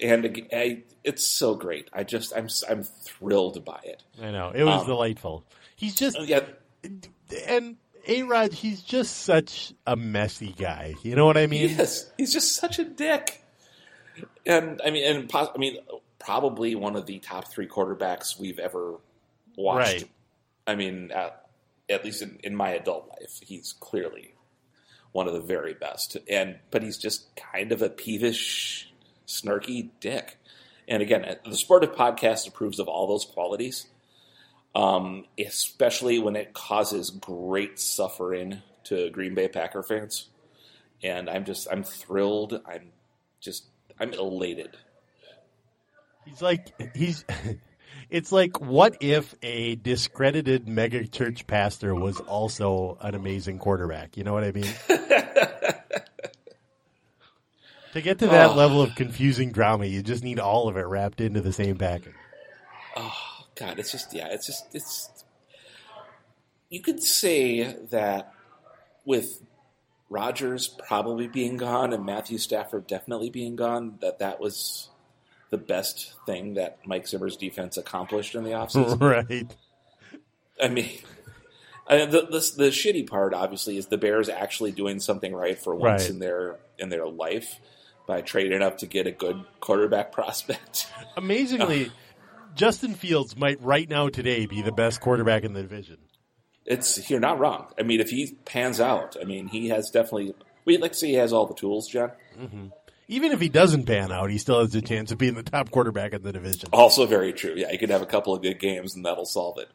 and I, it's so great. I just I'm s- I'm thrilled by it. I know. It was um, delightful. He's just Yeah, and A Rod, he's just such a messy guy. You know what I mean? Yes, he's just such a dick. And I mean, and I mean, probably one of the top three quarterbacks we've ever watched. Right. I mean, at, at least in, in my adult life, he's clearly one of the very best. And but he's just kind of a peevish, snarky dick. And again, the Sportive Podcast approves of all those qualities, um, especially when it causes great suffering to Green Bay Packer fans. And I'm just, I'm thrilled. I'm just, I'm elated. He's like he's it's like what if a discredited mega church pastor was also an amazing quarterback? You know what I mean? to get to that Oh. level of confusing drama, you just need all of it wrapped into the same package. Oh God, it's just yeah, it's just it's. You could say that with Rodgers probably being gone and Matthew Stafford definitely being gone, that that was the best thing that Mike Zimmer's defense accomplished in the offseason. right. I mean, I, the, the the shitty part obviously is the Bears actually doing something right for once Right. in their in their life by trading up to get a good quarterback prospect. Amazingly, uh. Justin Fields might right now today be the best quarterback in the division. It's you're not wrong. I mean, if he pans out, I mean, he has definitely. We'd like to say he has all the tools, Jon. Mm-hmm. Even if he doesn't pan out, he still has a chance of being the top quarterback in the division. Also, very true. Yeah, he could have a couple of good games, and that'll solve it.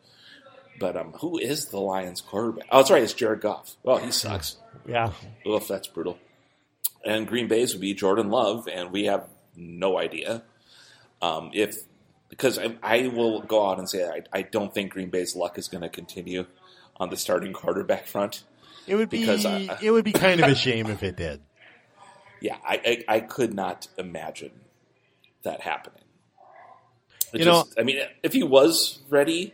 But um, who is the Lions' quarterback? Oh, that's right. It's Jared Goff. Well, he sucks. Yeah. Oof, that's brutal. And Green Bay's would be Jordan Love, and we have no idea um, if because I, I will go out and say I, I don't think Green Bay's luck is going to continue on the starting quarterback front. It would be Because I- it would be kind of a shame if it did. Yeah, I, I, I could not imagine that happening. It You know- I mean, if he was ready,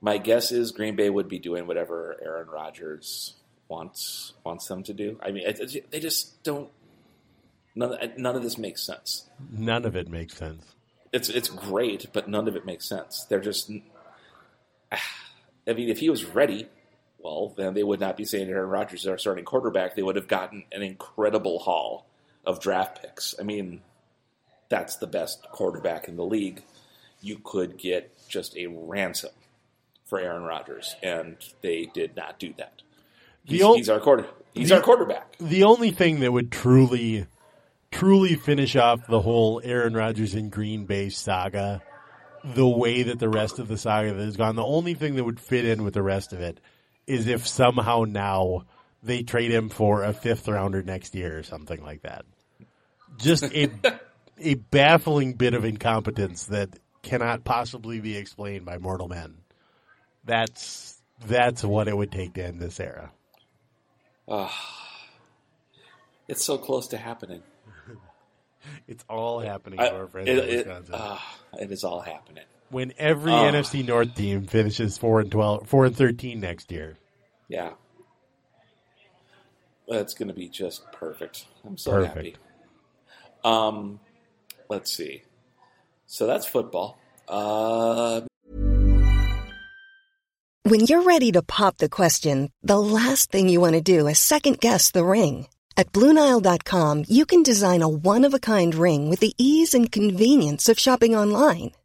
my guess is Green Bay would be doing whatever Aaron Rodgers wants wants them to do. I mean, they just don't. None, none of this makes sense. None of it makes sense. It's it's great, but none of it makes sense. They're just. I mean, if he was ready, well, then they would not be saying Aaron Rodgers is our starting quarterback. They would have gotten an incredible haul of draft picks. I mean, that's the best quarterback in the league. You could get just a ransom for Aaron Rodgers, and they did not do that. He's, ol- he's our quarter. He's the- our quarterback. The only thing that would truly, truly finish off the whole Aaron Rodgers and Green Bay saga, the way that the rest of the saga has gone, the only thing that would fit in with the rest of it is if somehow now they trade him for a fifth rounder next year or something like that. Just a a baffling bit of incompetence that cannot possibly be explained by mortal men. That's that's what it would take to end this era. It's so close to happening. It's all happening I- to our friends it, in it- Wisconsin. ah, it is all happening. When every Oh. NFC North team finishes four and 12, 4 and thirteen next year. Yeah. That's going to be just perfect. I'm so Perfect. happy. Um, let's see. So that's football. Uh, When you're ready to pop the question, the last thing you want to do is second guess the ring. At Bluenile.com, you can design a one of a kind ring with the ease and convenience of shopping online.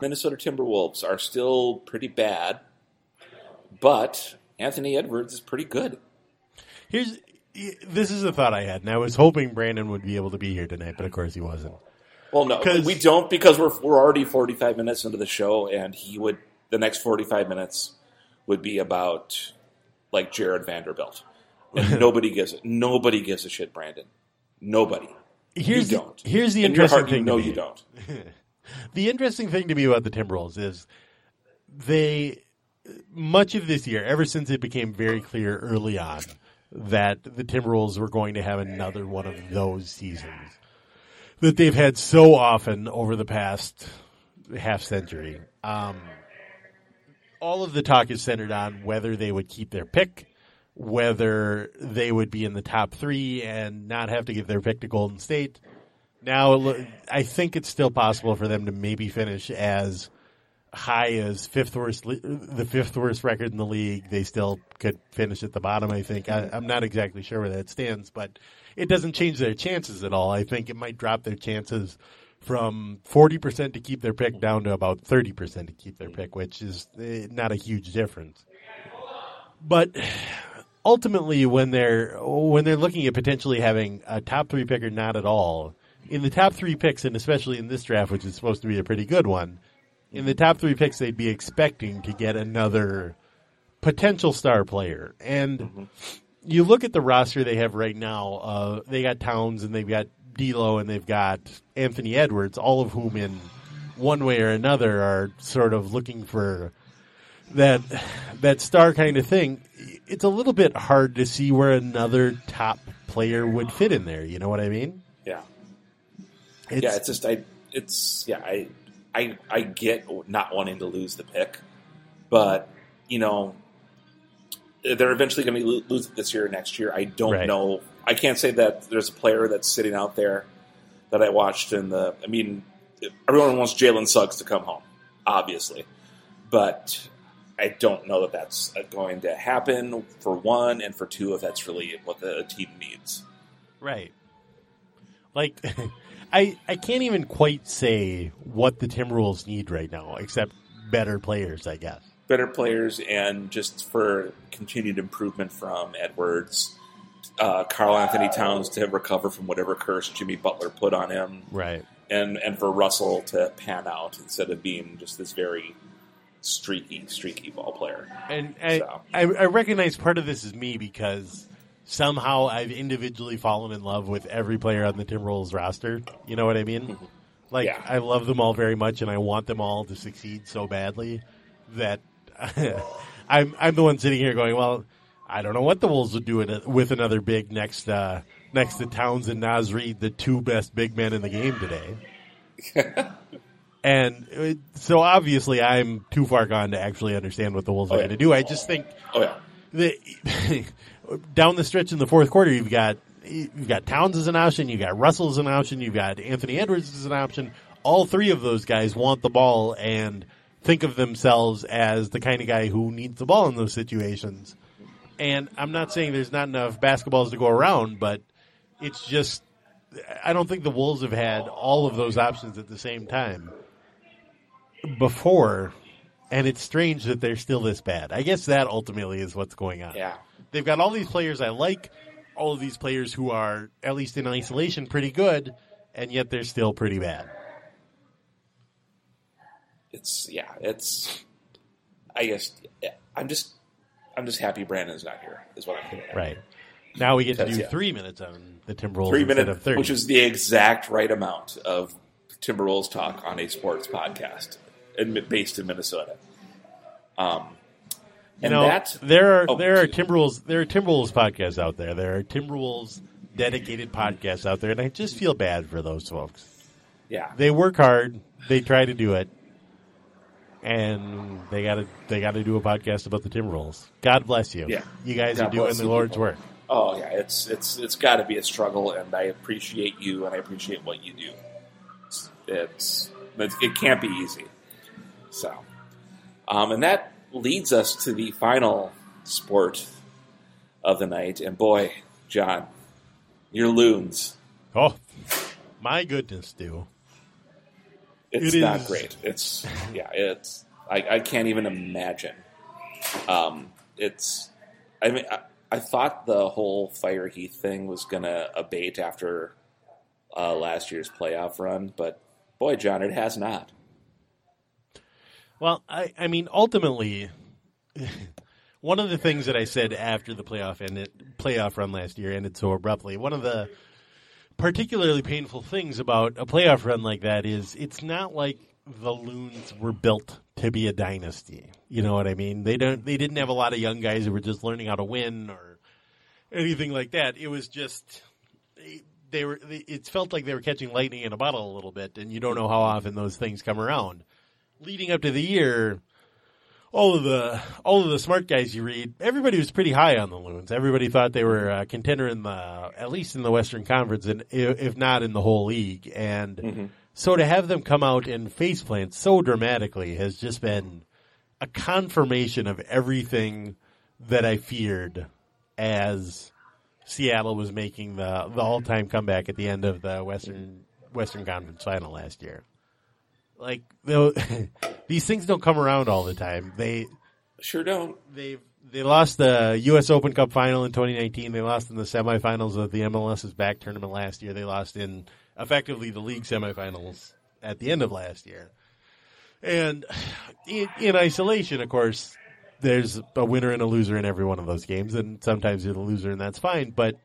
Minnesota Timberwolves are still pretty bad, but Anthony Edwards is pretty good. Here's this is a thought I had, and I was hoping Brandon would be able to be here tonight, but of course he wasn't. Well, no, we don't because we're we're already forty five minutes into the show, and he would the next forty five minutes would be about like Jarred Vanderbilt, and nobody gives it. Nobody gives a shit, Brandon. Nobody. Here's you the- don't. here's the In your interesting heart, you thing to know you don't. The interesting thing to me about the Timberwolves is they much of this year, ever since it became very clear early on that the Timberwolves were going to have another one of those seasons that they've had so often over the past half century. Um, all of the talk is centered on whether they would keep their pick, whether they would be in the top three and not have to give their pick to Golden State. Now, I think it's still possible for them to maybe finish as high as fifth worst, the fifth worst record in the league. They still could finish at the bottom. I think I, I'm not exactly sure where that stands, but it doesn't change their chances at all. I think it might drop their chances from 40% to keep their pick down to about 30% to keep their pick, which is eh, not a huge difference. But ultimately, when they're when they're looking at potentially having a top three pick or not at all, in the top three picks, and especially in this draft, which is supposed to be a pretty good one, in the top three picks, they'd be expecting to get another potential star player. And you look at the roster they have right now. Uh, they got Towns and they've got D'Lo and they've got Anthony Edwards, all of whom, in one way or another, are sort of looking for that that star kind of thing. It's a little bit hard to see where another top player would fit in there. You know what I mean? Yeah. It's, yeah, it's just I it's yeah, I I I get not wanting to lose the pick, but you know they're eventually going to lo- lose it this year or next year. I don't Right. know. I can't say that there's a player that's sitting out there that I watched in the. I mean, everyone wants Jalen Suggs to come home, obviously, but I don't know that that's uh, going to happen. For one, and for two, if that's really what the team needs. Right. Like, I I can't even quite say what the Timberwolves need right now, except better players, I guess. better players and just for continued improvement from Edwards, uh, Karl-Anthony Towns to recover from whatever curse Jimmy Butler put on him, Right. and and for Russell to pan out instead of being just this very streaky, streaky ball player. And I, So. I I recognize part of this is me because somehow I've individually fallen in love with every player on the Timberwolves roster. You know what I mean? Like Yeah. I love them all very much, and I want them all to succeed so badly that I'm I'm the one sitting here going, well, I don't know what the Wolves would do a, with another big next uh, next to Towns and Naz Reid, the two best big men in the game today. and so obviously, I'm too far gone to actually understand what the Wolves Oh, are yeah. going to do. I just think Oh yeah, the down the stretch in the fourth quarter, you've got you've got Towns as an option, you've got Russell as an option, you've got Anthony Edwards as an option. All three of those guys want the ball and think of themselves as the kind of guy who needs the ball in those situations. And I'm not saying there's not enough basketballs to go around, but it's just I don't think the Wolves have had all of those options at the same time before, and it's strange that they're still this bad. I guess that ultimately is what's going on. yeah. They've got all these players I like, all of these players who are, at least in isolation, pretty good, and yet they're still pretty bad. It's yeah, it's. I guess I'm just I'm just happy Brandon's not here. Is what I'm at. Right. Now we get to do yeah. three minutes on the Timberwolves Three instead minutes, of 30. which is the exact right amount of Timberwolves talk on a sports podcast in- based in Minnesota. Um, You and know, that there are oh, there are. Timberwolves there are Timberwolves podcasts out there. There are Timberwolves dedicated podcasts out there, and I just feel bad for those folks. yeah, They work hard. They try to do it, and they got to they got to do a podcast about the Timberwolves. God bless you. Yeah. you guys God are doing the Lord's people. work. Oh yeah, it's it's it's got to be a struggle, and I appreciate you, and I appreciate what you do. It's, it's it's- it can't be easy. So, um, and that leads us to the final sport of the night, and boy, Jon, your loons. Oh, my goodness, do It's It not is- great. It's yeah, it's I, I can't even imagine. Um, it's I mean I, I thought the whole Fire Heath thing was gonna abate after uh, last year's playoff run, but boy, Jon, it has not. Well, I, I mean, ultimately, one of the things that I said after the playoff ended, playoff run last year ended so abruptly. One of the particularly painful things about a playoff run like that is it's not like the Loons were built to be a dynasty. You know what I mean? They don't. They didn't have a lot of young guys who were just learning how to win or anything like that. It was just they, were. It felt like they were catching lightning in a bottle a little bit, and you don't know how often those things come around leading up to the year, all of the all of the smart guys you read, everybody was pretty high on the Loons. Everybody thought they were a contender in the at least in the Western Conference, and if not in the whole league. And mm-hmm. so to have them come out and faceplant so dramatically has just been a confirmation of everything that I feared as Seattle was making the the all time comeback at the end of the Western Western Conference final last year like these things don't come around all the time. They Sure don't. they they lost the U.S. Open Cup final in 2019. They lost in the semifinals of the MLS is Back tournament last year. They lost in effectively the league semifinals at the end of last year. And in, in isolation, of course, there's a winner and a loser in every one of those games, and sometimes you're the loser, and that's fine. But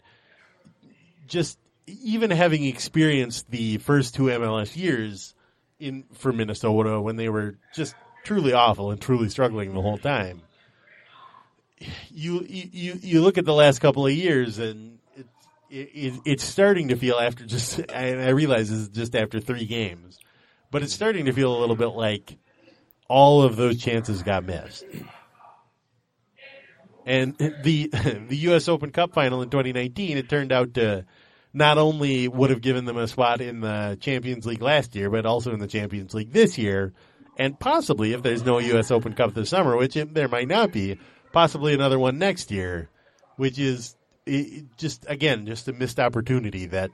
just even having experienced the first two MLS years in for Minnesota when they were just truly awful and truly struggling the whole time. You you you look at the last couple of years and it, it, it's starting to feel after just and I realize this is just after three games, but it's starting to feel a little bit like all of those chances got missed. And the the U.S. Open Cup final in 2019, it turned out to not only would have given them a spot in the Champions League last year, but also in the Champions League this year, and possibly if there's no U.S. Open Cup this summer, which it, there might not be, possibly another one next year, which is it, just again just a missed opportunity that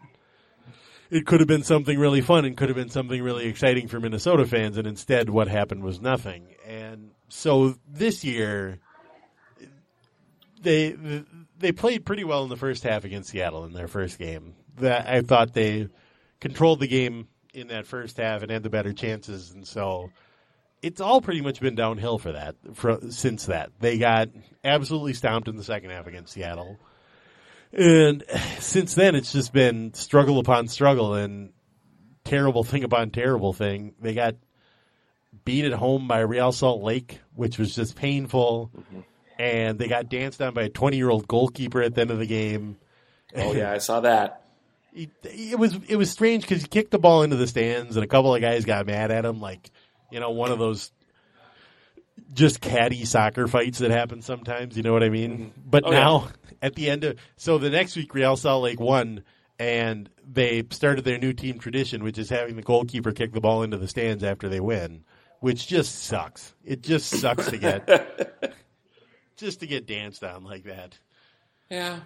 it could have been something really fun and could have been something really exciting for Minnesota fans, and instead what happened was nothing. And so this year, they they played pretty well in the first half against Seattle in their first game. That I thought they controlled the game in that first half and had the better chances, and so it's all pretty much been downhill for that for, since that. They got absolutely stomped in the second half against Seattle. And since then, it's just been struggle upon struggle and terrible thing upon terrible thing. They got beat at home by Real Salt Lake, which was just painful. Mm-hmm. And they got danced on by a 20 year old goalkeeper at the end of the game. Oh yeah, I saw that. It, it was it was strange because he kicked the ball into the stands, and a couple of guys got mad at him, like you know one of those just catty soccer fights that happen sometimes. You know what I mean? Mm-hmm. But Oh, yeah. now at the end of so the next week, Real Salt Lake won, and they started their new team tradition, which is having the goalkeeper kick the ball into the stands after they win, which just sucks. It just sucks to get just to get danced on like that. Yeah,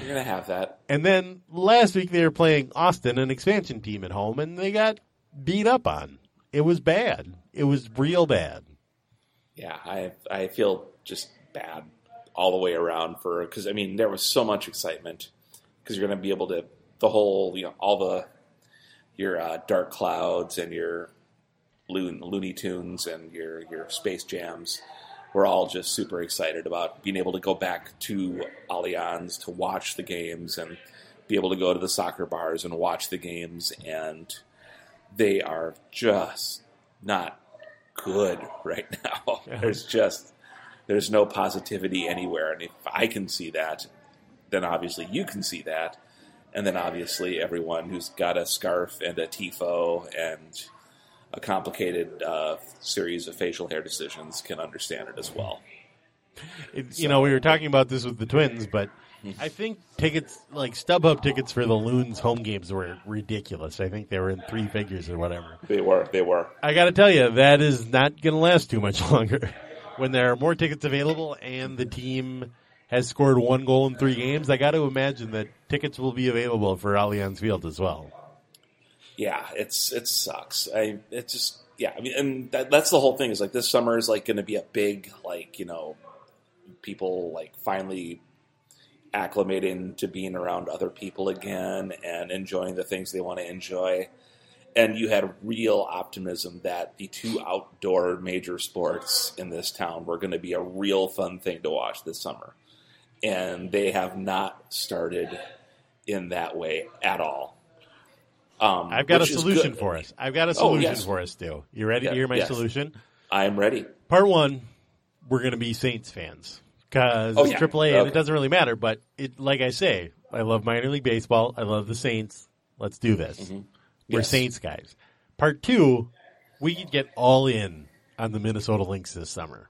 you're gonna have that. And then last week they were playing Austin, an expansion team at home, and they got beat up on. It was bad. It was real bad. Yeah, I I feel just bad all the way around for because I mean there was so much excitement because you're going to be able to the whole you know all the your uh, dark clouds and your Loon, Looney Tunes and your your Space Jams. We're all just super excited about being able to go back to Allianz to watch the games and be able to go to the soccer bars and watch the games and they are just not good right now. There's just there's no positivity anywhere, and if I can see that, then obviously you can see that, and then obviously everyone who's got a scarf and a tifo and a complicated uh, series of facial hair decisions can understand it as well. It, you know, we were talking about this with the Twins, but I think tickets, like StubHub tickets for the Loons home games were ridiculous. I think they were in three figures or whatever. They were, they were. I got to tell you, that is not going to last too much longer. when there are more tickets available and the team has scored one goal in three games, I got to imagine that tickets will be available for Allianz Field as well. Yeah, it's it sucks. I it just yeah. I mean, and that, that's the whole thing. Is like this summer is like going to be a big like you know people like finally acclimating to being around other people again and enjoying the things they want to enjoy. And you had real optimism that the two outdoor major sports in this town were going to be a real fun thing to watch this summer. And they have not started in that way at all. Um, I've got a solution for us. I've got a Oh, solution yes. for us, Stu. You ready Yeah, to hear my yes. solution? I'm ready. Part one, we're going to be Saints fans because Oh, it's yeah. AAA and it doesn't really matter. But it, like I say, I love minor league baseball. I love the Saints. Let's do this. We're Mm-hmm. Yes. Saints guys. Part two, we could get all in on the Minnesota Lynx this summer.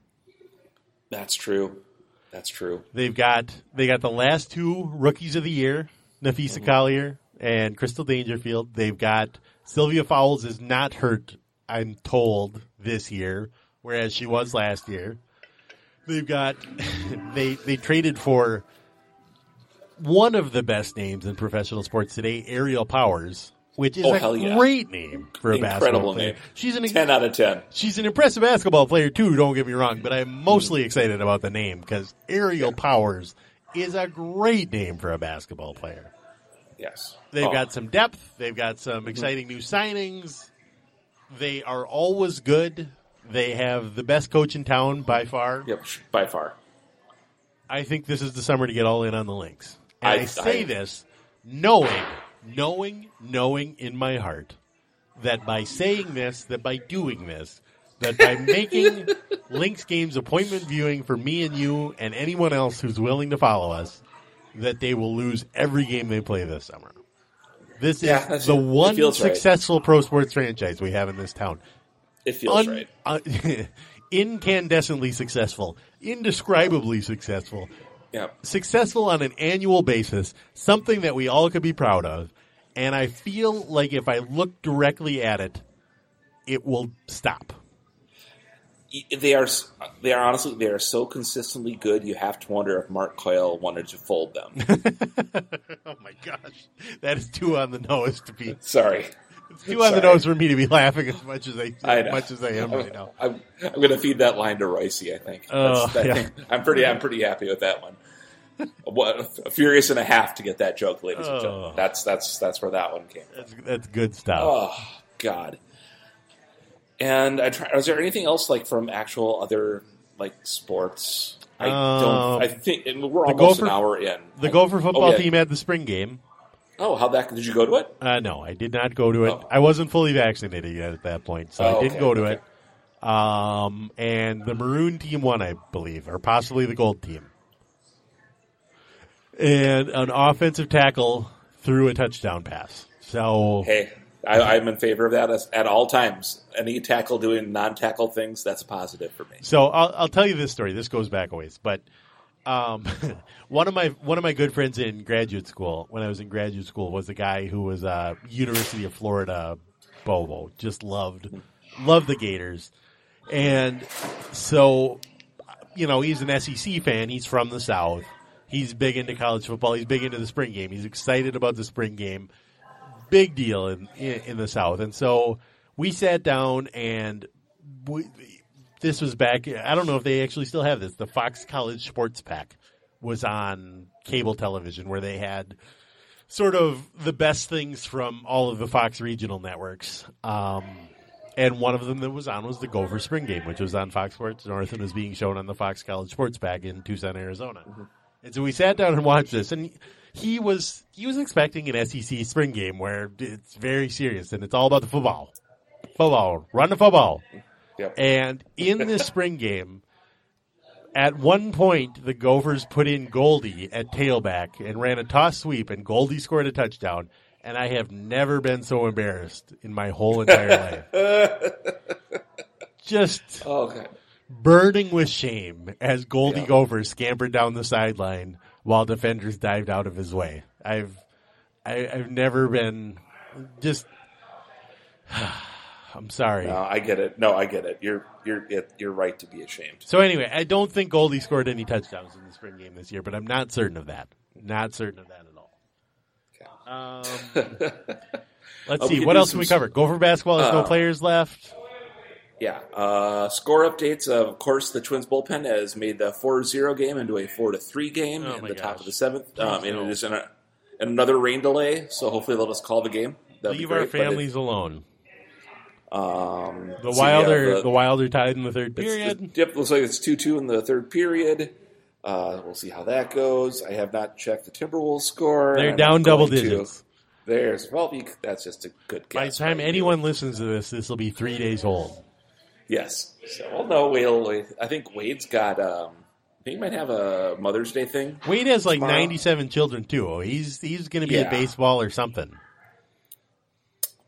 That's true. That's true. They've got they got the last two rookies of the year, Napheesa Mm-hmm. Collier and Crystal Dangerfield. They've got Sylvia Fowles is not hurt, I'm told, this year, whereas she was last year. They've got they they traded for one of the best names in professional sports today, Aerial Powers, which is Oh, a yeah. great name for a basketball player. name. She's an Ten out of ten. She's an impressive basketball player too. Don't get me wrong, but I'm mostly hmm. excited about the name because Aerial Powers is a great name for a basketball player. Yes. They've Oh, got some depth. They've got some mm-hmm. exciting new signings. They are always good. They have the best coach in town by mm-hmm. far. Yep, by far. I think this is the summer to get all in on the Lynx. And I, I- say I- this knowing, knowing, knowing in my heart that by saying this, that by doing this, that by making Lynx games appointment viewing for me and you and anyone else who's willing to follow us, that they will lose every game they play this summer. This Yeah, is the one feels right. successful pro sports franchise we have in this town It feels un- right. uh, incandescently successful, indescribably successful, Yeah. successful on an annual basis, something that we all could be proud of. And I feel like if I look directly at it, it will stop. They are they are honestly they are so consistently good. You have to wonder if Mark Coyle wanted to fold them. Oh my gosh, that is too on the nose to be Sorry, It's too on the nose for me to be laughing as much as I, as much as I am right now. I'm, I'm going to feed that line to Royce. I think. Oh, I yeah. think- I'm pretty. I'm pretty happy with that one. What a furious and a half to get that joke, ladies and Oh. gentlemen. That's that's that's where that one came. from. That's, that's good stuff. Oh God. And I try. Is there anything else like from actual other like sports? I Um, don't. I think and we're almost Gopher- an hour in. the I- Gopher football oh, yeah. team had the spring game. Oh, how that? Did you go to it? Uh, no, I did not go to it. Oh. I wasn't fully vaccinated yet at that point, so Oh, I didn't okay, go to okay. it. Um, and the maroon team won, I believe, or possibly the gold team. And an offensive tackle threw a touchdown pass. So Hey, I, I'm in favor of that at all times. Any tackle doing non-tackle things, that's a positive for me. So I'll, I'll tell you this story. This goes back a ways, but um, one of my one of my good friends in graduate school, when I was in graduate school, was a guy who was a University of Florida Bobo. Just loved loved the Gators, and so you know he's an SEC fan. He's from the South. He's big into college football. He's big into the spring game. He's excited about the spring game big deal in, in in the South. And so we sat down and we, this was back. I don't know if they actually still have this. The Fox College Sports Pack was on cable television where they had sort of the best things from all of the Fox regional networks. Um, and one of them that was on was the Gopher Spring Game, which was on Fox Sports North and was being shown on the Fox College Sports Pack in Tucson, Arizona. And so we sat down and watched this. And he was he was expecting an SEC spring game where it's very serious and it's all about the football, football, run the football. Yep. And in this spring game, at one point, the Gophers put in Goldie at tailback and ran a toss sweep, and Goldie scored a touchdown. And I have never been so embarrassed in my whole entire life. Just oh, God. burning with shame as Goldie Yeah. Gopher scampered down the sideline while defenders dived out of his way. I've I, I've never been just. I'm sorry. No, I get it. No, I get it. You're you're you're right to be ashamed. So anyway, I don't think Goldie scored any touchdowns in the spring game this year, but I'm not certain of that. Not certain of that at all. Um, let's we see. What else some can we cover? Gopher basketball has no Uh, players left. Yeah. Uh, score updates. Of course, the Twins bullpen has made the 4-0 game into a 4-3 game Oh in the top of the seventh. Um, and it is in a, another rain delay, so hopefully they'll just call the game. That'd Leave be our but it- families alone. um, The so, yeah, Wilder, the- the Wilder tied in the third period. it's- Yep, looks like it's 2 2 in the third period. Uh, we'll see how that goes. I have not checked the Timberwolves score. They're down double going to. digits. There's, well, that's just a good guess. By the time anyone listens to this, this will be three days old. Yes. So, well, no, Wade, I think Wade's got, um, he might have a Mother's Day thing. Wade has like Tomorrow. 97 children too. Oh, He's he's going to be Yeah. at baseball or something.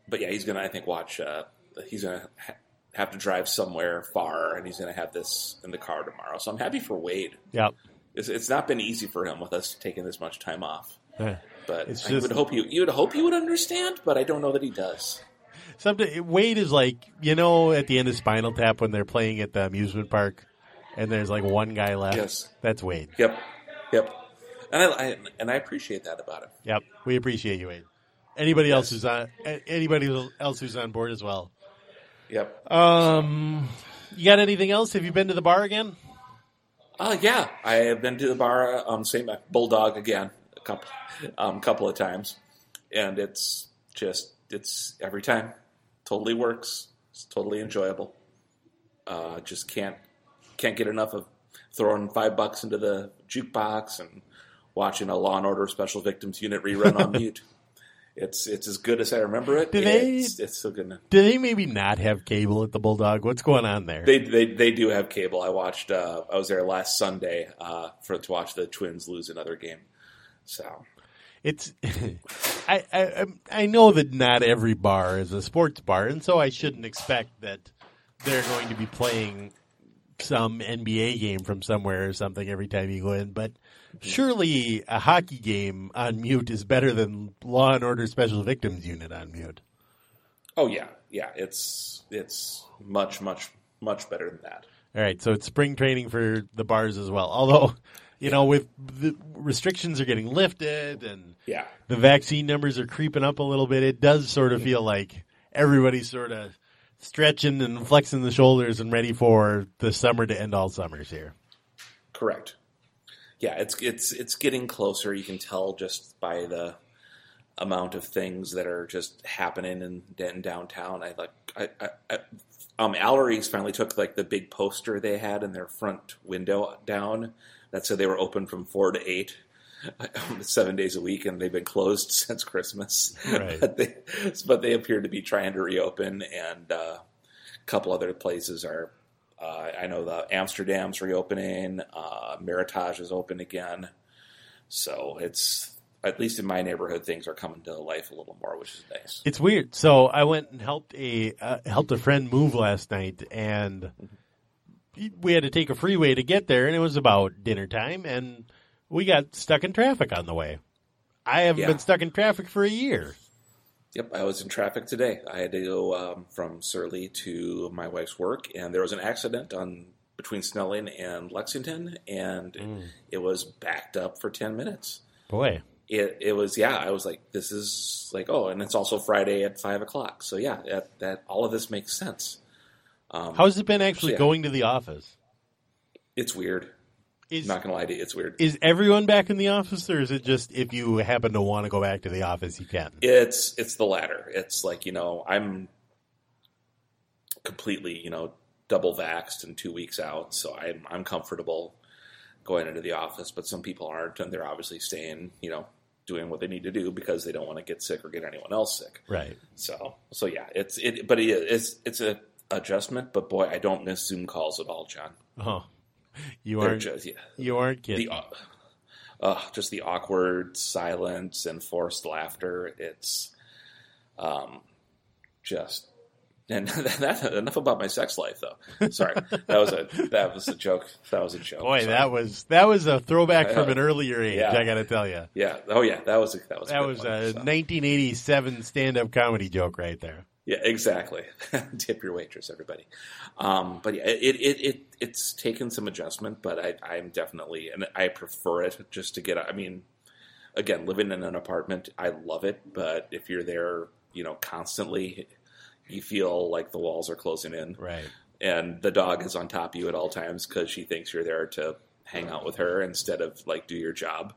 But yeah, he's going to, I think, watch, uh, he's going to ha- have to drive somewhere far, and he's going to have this in the car tomorrow. So I'm happy for Wade. Yep. It's, it's not been easy for him with us taking this much time off. But It's I just- would hope you you would hope you would understand, but I don't know that he does. Something Wade is like you know at the end of Spinal Tap when they're playing at the amusement park, and there's like one guy left. Yes. That's Wade. Yep, yep. And I, I and I appreciate that about him. Yep. We appreciate you, Wade. Anybody else who's on anybody else who's on board as well. Yep. Um, you got anything else? Have you been to the bar again? Uh, yeah, I have been to the bar, um, same Bulldog again, a couple, um, couple of times, and it's just it's every time totally works. It's totally enjoyable. Uh, just can't can't get enough of throwing five bucks into the jukebox and watching a Law and Order Special Victims Unit rerun on mute. It's it's as good as I remember it. Do they- It's, it's so good. Do they maybe not have cable at the Bulldog? What's going on there? They, they they do have cable. I watched. Uh, I was there last Sunday uh, for to watch the Twins lose another game. So it's I, I I'm- know that not every bar is a sports bar, and so I shouldn't expect that they're going to be playing some NBA game from somewhere or something every time you go in. But surely a hockey game on mute is better than Law and Order Special Victims Unit on mute. oh yeah, yeah. It's it's much much much better than that. All right, so it's spring training for the bars as well. Although, you know, with the restrictions are getting lifted and Yeah, the vaccine numbers are creeping up a little bit, it does sort of feel like everybody's sort of stretching and flexing the shoulders and ready for the summer to end all summers here. correct. Yeah, it's it's it's getting closer. You can tell just by the amount of things that are just happening in, in downtown. I like I, I, I um Alary's finally took like the big poster they had in their front window down that said they were open from four to eight. Seven days a week, and they've been closed since Christmas. Right. but, they, but they appear to be trying to reopen, and uh, a couple other places are. Uh, I know the Amsterdam's reopening. Uh, Meritage is open again. So it's at least in my neighborhood, things are coming to life a little more, which is nice. It's weird. So I went and helped a uh, helped a friend move last night, and we had to take a freeway to get there, and it was about dinner time, and we got stuck in traffic on the way. I haven't Yeah. been stuck in traffic for a year. Yep, I was in traffic today. I had to go um, from Surly to my wife's work, and there was an accident on between Snelling and Lexington, and it was backed up for ten minutes. Boy, It it was yeah. I was like, this is like oh, and it's also Friday at five o'clock. So yeah, that, that all of this makes sense. Um, how's it been actually yeah. going to the office? It's weird. Is Not gonna lie to you, it's weird. is everyone back in the office, or is it just if you happen to want to go back to the office, you can? It's it's the latter. It's like you know I'm completely you know double vaxxed and two weeks out, so I'm I'm comfortable going into the office. But some people aren't, and they're obviously staying you know doing what they need to do because they don't want to get sick or get anyone else sick. Right. So, so yeah, it's it, but it, it's it's a adjustment. But boy, I don't miss Zoom calls at all, Jon. Oh, you They're aren't. just yeah, you aren't kidding. the uh, just the awkward silence and forced laughter. It's um just. And that, enough about my sex life, though. Sorry, that was a that was a joke. That was a joke. Boy, Sorry. that was that was a throwback from an earlier age. Yeah. I got to tell you, yeah. Oh yeah, that was a, that was that was one, a so. 1987 stand-up comedy joke right there. Yeah, exactly. Tip your waitress, everybody. Um, but yeah, it, it it it's taken some adjustment, but I I'm definitely and I prefer it just to get. I mean, again, living in an apartment, I love it, but if you're there, you know, constantly, you feel like the walls are closing in, Right. and the dog is on top of you at all times because she thinks you're there to hang out with her instead of like do your job.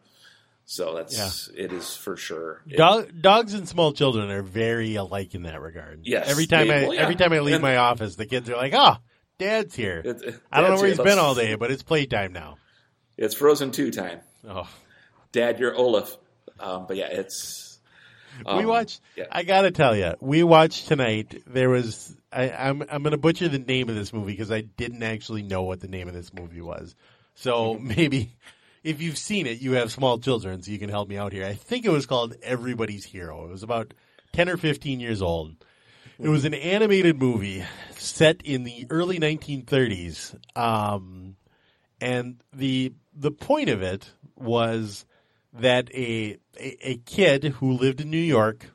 So that's it is for sure. Dog, dogs and small children are very alike in that regard. Yes, Every time they- I well, yeah. every time I leave And- my office, the kids are like, "Oh, Dad's here." it- I don't know where he's been all day, but it's playtime now. It's Frozen two time. Oh. Dad, you're Olaf. Um, but yeah, it's. we um, watched. yeah. I gotta tell you, we watched tonight. There was. I, I'm I'm gonna butcher the name of this movie because I didn't actually know what the name of this movie was. So Mm-hmm. maybe if you've seen it, you have small children, so you can help me out here. I think it was called Everybody's Hero. It was about ten or fifteen years old. It was an animated movie set in the early 1930s, um, and the the point of it was that a, a a kid who lived in New York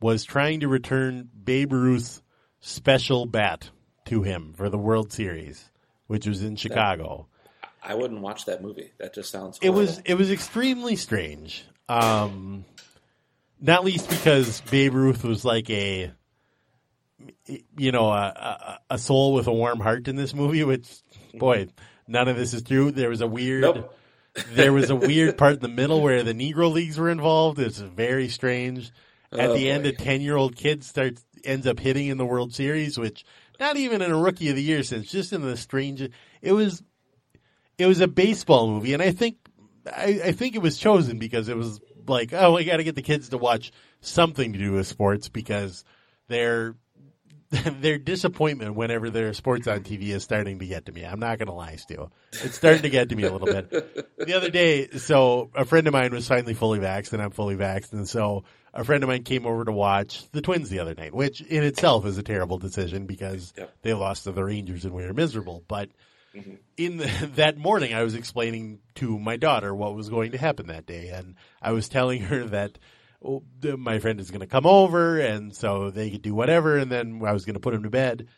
was trying to return Babe Ruth's special bat to him for the World Series, which was in Chicago. I wouldn't watch that movie. That just sounds. It was it was extremely strange. Um, not least because Babe Ruth was like a you know a, a, a soul with a warm heart in this movie. Which boy, none of this is true. There was a weird. Nope. there was a weird part in the middle where the Negro Leagues were involved. It's very strange. At Oh, the end, boy. a ten-year-old kid starts ends up hitting in the World Series, which not even in a Rookie of the Year sense, just in the strange. It was it was a baseball movie, and I think I, I think it was chosen because it was like, oh, we got to get the kids to watch something to do with sports because their their disappointment whenever there's sports on TV is starting to get to me. I'm not going to lie, Stu. It's starting to get to me a little bit. The other day, so a friend of mine was finally fully vaxxed, and I'm fully vaxxed, and so a friend of mine came over to watch the Twins the other night, which in itself is a terrible decision because Yep. they lost to the Rangers and we were miserable. But Mm-hmm. in the, that morning, I was explaining to my daughter what was going to happen that day, and I was telling her that oh, my friend is going to come over, and so they could do whatever, and then I was going to put him to bed.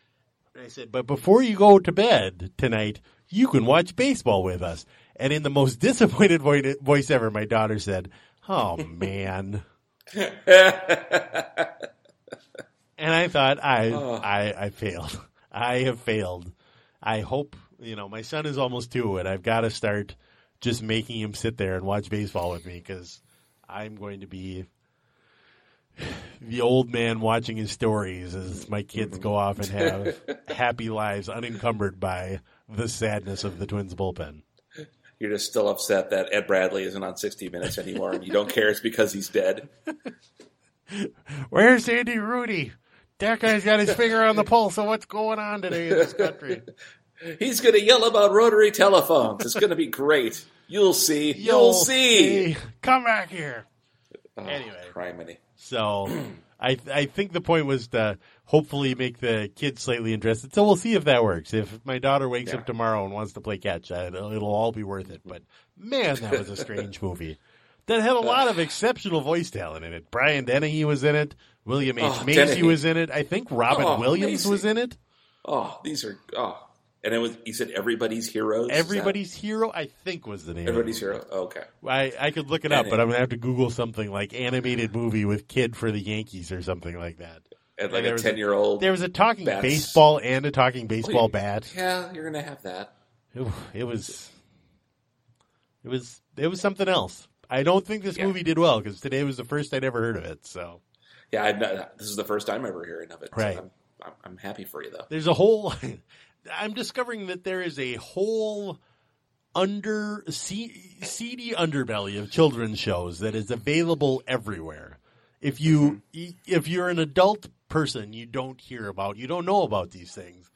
And I said, but before you go to bed tonight, you can watch baseball with us. And in the most disappointed voice ever, my daughter said, "Oh man." and I thought I, oh. I I failed. I have failed. I hope you know my son is almost two, and I've got to start just making him sit there and watch baseball with me because I'm going to be the old man watching his stories as my kids go off and have happy lives unencumbered by the sadness of the Twins bullpen. You're just still upset that Ed Bradley isn't on 60 Minutes anymore, and you don't care it's because he's dead. Where's Andy Rooney? That guy's got his finger on the pulse of what's going on today in this country. He's going to yell about rotary telephones. It's going to be great. You'll see. You'll, see. Come back here. Oh, Anyway. criminy. So I I think the point was to hopefully make the kids slightly interested. So we'll see if that works. If my daughter wakes Yeah. up tomorrow and wants to play catch, uh, it'll, it'll all be worth it. But man, that was a strange movie. That had a lot of exceptional voice talent in it. Brian Dennehy was in it. William H. Oh, Macy Dennehy. was in it. I think Robin Oh, Williams Macy. was in it. Oh, these are oh, and it was. You said everybody's heroes. Is that- Everybody's Hero, I think, was the name. everybody's the hero. Oh, okay. I, I could look it up, And but I'm gonna have to Google something like animated movie with kid for the Yankees or something like that. And like there a ten year old. There was a talking Bats. baseball and a talking baseball bat. Yeah, you're gonna have that. It, it was, it was, it was something else. I don't think this Yeah. movie did well because today was the first I'd ever heard of it. So Yeah, not, this is the first time ever hearing of it. Right. I'm, I'm, I'm happy for you though. there's a whole. I'm discovering that there is a whole under se- seedy underbelly of children's shows that is available everywhere. If you mm-hmm. if you're an adult person, you don't hear about, you don't know about these things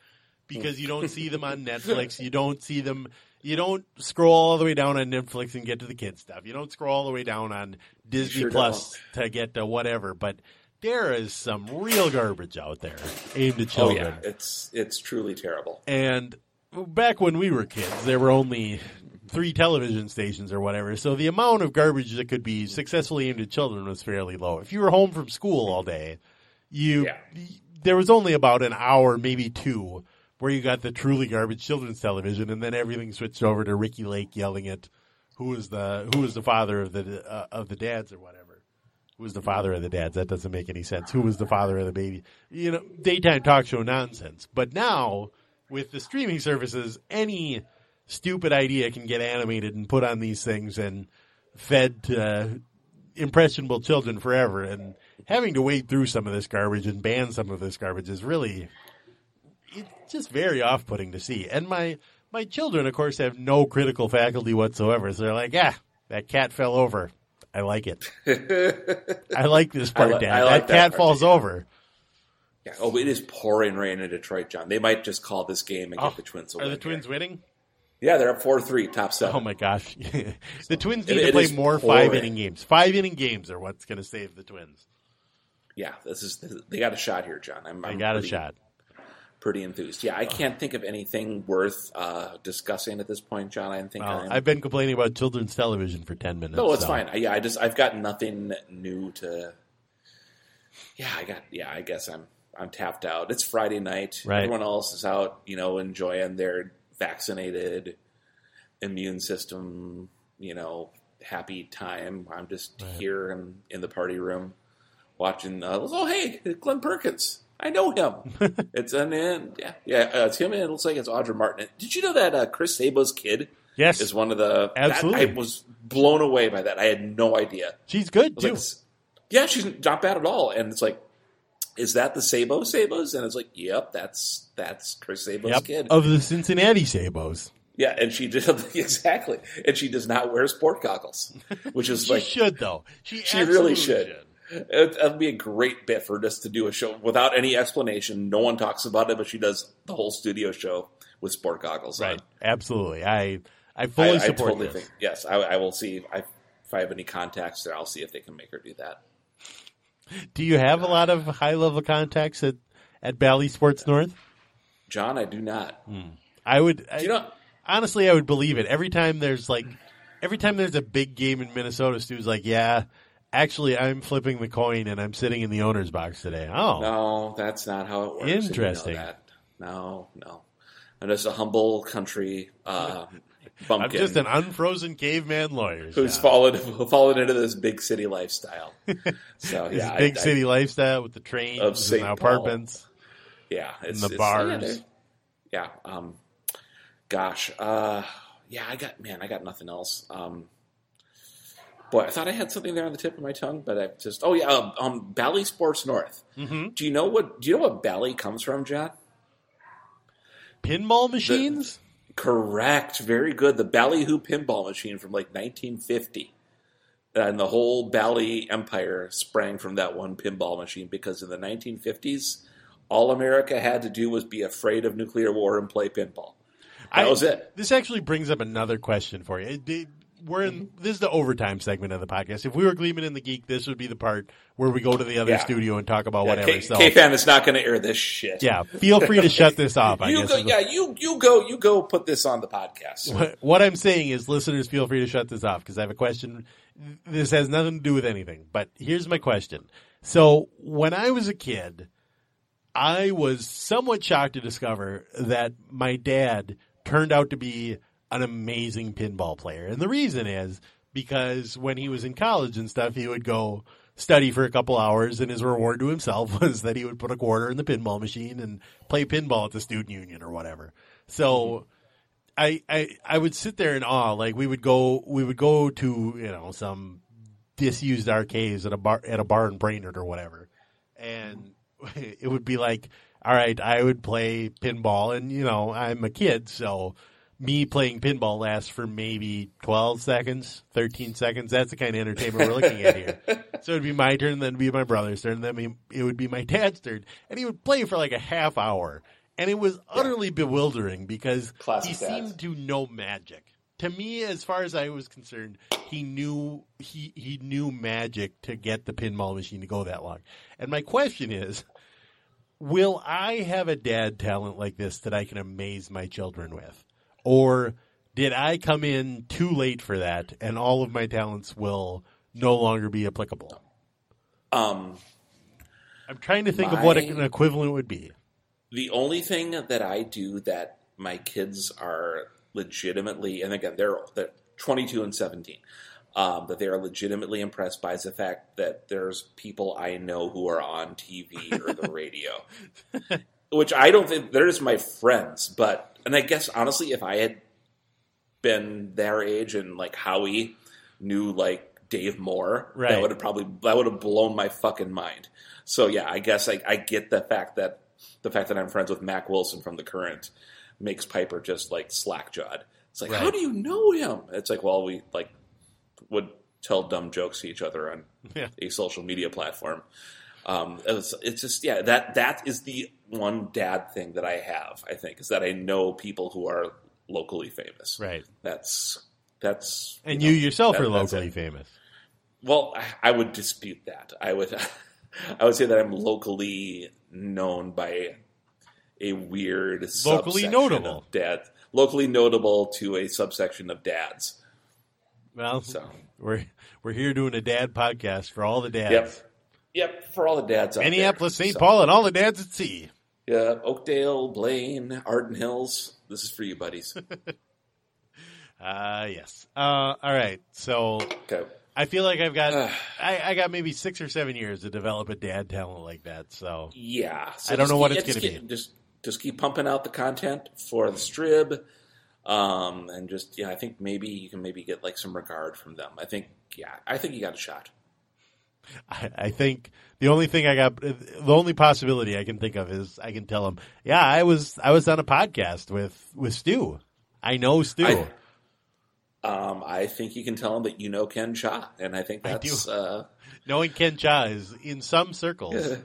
because you don't see them on Netflix. You don't see them. You don't scroll all the way down on Netflix and get to the kids stuff. You don't scroll all the way down on Disney Sure Plus to get to whatever. But there is some real garbage out there aimed at children. Oh yeah, it's it's truly terrible. And back when we were kids, there were only three television stations or whatever. So the amount of garbage that could be successfully aimed at children was fairly low. If you were home from school all day, you Yeah. there was only about an hour, maybe two, where you got the truly garbage children's television, and then everything switched over to Ricki Lake yelling at who was the who was the father of the uh, of the dads or whatever. Who was the father of the dads? That doesn't make any sense. Who was the father of the baby? You know, daytime talk show nonsense. But now with the streaming services, any stupid idea can get animated and put on these things and fed to impressionable children forever. And having to wade through some of this garbage and ban some of this garbage is really it's just very off-putting to see. And my my children, of course, have no critical faculty whatsoever. So they're like, ah, that cat fell over. I like it. I like this part, I li- Dad. I like that that cat falls too. over. Yeah. Oh, it is pouring rain in Detroit, Jon. They might just call this game and Oh, get the Twins. Are the here. Twins winning? Yeah, they're up four three, top seven. Oh my gosh. the Twins It- need to play more pouring. five inning games. Five inning games are what's going to save the Twins. Yeah, this is they got a shot here, Jon. I'm, I got a shot. Pretty enthused. Yeah, I can't think of anything worth uh, discussing at this point, Jon. I think Well, I'm. I've been complaining about children's television for 10 minutes. no, it's so- fine. I, yeah, I just I've got nothing new to. Yeah, I got. Yeah, I guess I'm I'm tapped out. It's Friday night. Right. Everyone else is out, you know, enjoying their vaccinated immune system, you know, happy time. I'm just here in, in the party room watching. Uh, oh, hey, Glenn Perkins. I know him. it's an and yeah, yeah, uh, it's him. And it looks like it's Audra Martin. Did you know that uh, Chris Sabo's kid Yes. is one of the? that- Absolutely. I was blown away by that. I had no idea. She's good, too. like, yeah, she's not bad at all. And it's like, is that the Sabo Sabos? And it's like, yep, that's that's Chris Sabo's Yep. kid. Of the Cincinnati Sabos. Yeah, and she did exactly, and she does not wear sport goggles, which is like She like should, though. She, she really absolutely should. It, that'd be a great bit for just to do a show without any explanation. No one talks about it, but she does the whole studio show with sport goggles. Right. on. Absolutely. I I I, fully I support totally this. think yes. I, I will see if I, if I have any contacts there. I'll see if they can make her do that. Do you have a lot of high level contacts at, at Bally Sports North? Jon, I do not. Hmm. I would. I, you know? honestly, I would believe it. Every time there's like, every time there's a big game in Minnesota, Stu's like, yeah, actually, I'm flipping the coin and I'm sitting in the owner's box today. Oh, No, that's not how it works. and you know Interesting. No, no. I'm just a humble country uh, I'm just an unfrozen caveman lawyer. who's fallen fallen into this big city lifestyle. So This yeah, big I- I- city lifestyle with the trains Of and St. the Paul. apartments. yeah, it's, the it's- bars. Yeah, yeah, um, gosh, uh, yeah, I got man, I got nothing else. Um, boy, I thought I had something there on the tip of my tongue, but I just oh yeah, um, um Bally Sports North. Mm-hmm. Do you know what? Do you know what Bally comes from, Jon? Pinball machines? Correct. Very good. The Ballyhoo pinball machine from like 1950. And the whole Bally empire sprang from that one pinball machine because in the 1950s, all America had to do was be afraid of nuclear war and play pinball. That I- was it. This actually brings up another question for you. It- it- we're in mm-hmm. this is the overtime segment of the podcast. If we were Gleeman and the Geek, this would be the part where we go to the other Yeah. studio and talk about Yeah, whatever. K- so K-Fan is not going to air this shit. yeah, feel free to shut this off. I You guess go, yeah, you you go you go put this on the podcast. What, what I'm saying is, listeners, feel free to shut this off because I have a question. This has nothing to do with anything, but here's my question. So, when I was a kid, I was somewhat shocked to discover that my dad turned out to be an amazing pinball player. And the reason is because when he was in college and stuff, he would go study for a couple hours and his reward to himself was that he would put a quarter in the pinball machine and play pinball at the student union or whatever. So, I, I I would sit there in awe. Like we would go we would go to you know some disused arcades at a bar at a bar in Brainerd or whatever, and it would be like, all right, I would play pinball, and you know I'm a kid, so me playing pinball lasts for maybe 12 seconds, 13 seconds. That's the kind of entertainment we're looking at here. So it'd be my turn, then it'd be my brother's turn, then it would be my dad's turn. And he would play for like a half hour. And it was utterly bewildering because Classic he dads. seemed to know magic. To me, as far as I was concerned, he knew he he knew magic to get the pinball machine to go that long. And my question is, will I have a dad talent like this that I can amaze my children with? Or did I come in too late for that and all of my talents will no longer be applicable? Um, I'm trying to think of what an equivalent would be. the only thing that I do that my kids are legitimately, and again, they're, they're 22 and 17, um, that they are legitimately impressed by is the fact that there's people I know who are on TV or the radio, which I don't think they're just my friends. But, and I guess honestly, if I had been their age and like Howie knew like Dave Moore, Right. that would have probably that would have blown my fucking mind. So yeah, I guess I, I get the fact that the fact that I'm friends with Mac Wilson from The Current makes Piper just like slack jawed. It's like, Right. how do you know him? It's like, well, we like would tell dumb jokes to each other on Yeah. a social media platform. Um, it's, it's just yeah, that that is the one dad thing that I have. I think is that I know people who are locally famous. Right. That's that's And know, you yourself that- are locally famous. Well, I- I would dispute that. I would, I would say that I'm locally known by a weird Locally notable. dad, locally notable to a subsection of dads. Well, So. we're we're here doing a dad podcast for all the dads. Yep, yep. For all the dads out Minneapolis, there. St. So, Paul, and all the dads at sea. Yeah, Oakdale, Blaine, Arden Hills. This is for you, buddies. Uh yes. Uh, all right. So Okay. I feel like I've got I, I got maybe six or seven years to develop a dad talent like that. So Yeah. So I don't know what it's gonna be. Just just keep pumping out the content for the strib. Um, and just yeah, I think maybe you can maybe get like some regard from them. I think yeah, I think you got a shot. I, I think the only thing I got, the only possibility I can think of is I can tell him, yeah, I was I was on a podcast with with Stu. I know Stu. I- Um, I think you can tell him that you know Ken Cha, and I think that's do. uh, Knowing Ken Cha is in some circles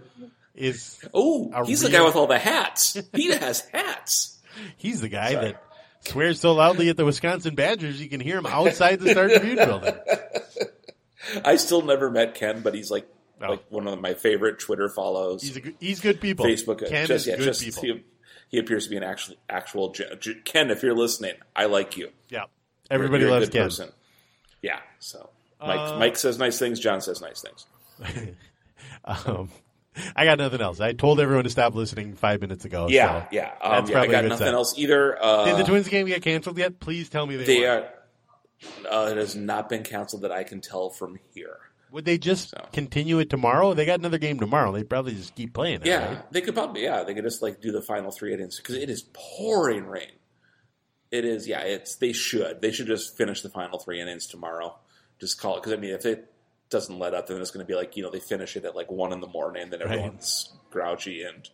is oh, he's the guy with all the hats. he has hats. he's the guy Sorry. that swears so loudly at the Wisconsin Badgers you can hear him outside the Star Tribune building. I still never met Ken, but he's like Oh. like one of my favorite Twitter follows. He's a, good- he's good people. Facebook. Ken just, is yeah, good just people. He, he appears to be an actual actual Ken. If you're listening, I like you. yeah, everybody You're a loves good Ken. person. Yeah. So Mike Uh, Mike says nice things. Jon says nice things. Um, I got nothing else. I told everyone to stop listening five minutes ago. Yeah, so yeah. Um, that's yeah I probably a got nothing else either. Uh, Did the Twins game get canceled yet? Please tell me they, they are. Uh, it has not been canceled that I can tell from here. Would they just So. continue it tomorrow? They got another game tomorrow. They'd probably just keep playing it. Yeah, right? they could probably. Yeah, they could just like do the final three innings because it is pouring rain. It is. Yeah, it's. They should. They should just finish the final three innings tomorrow. Just call it because I mean, if it doesn't let up, then it's going to be like you know they finish it at like one in the morning, then Right. everyone's grouchy and.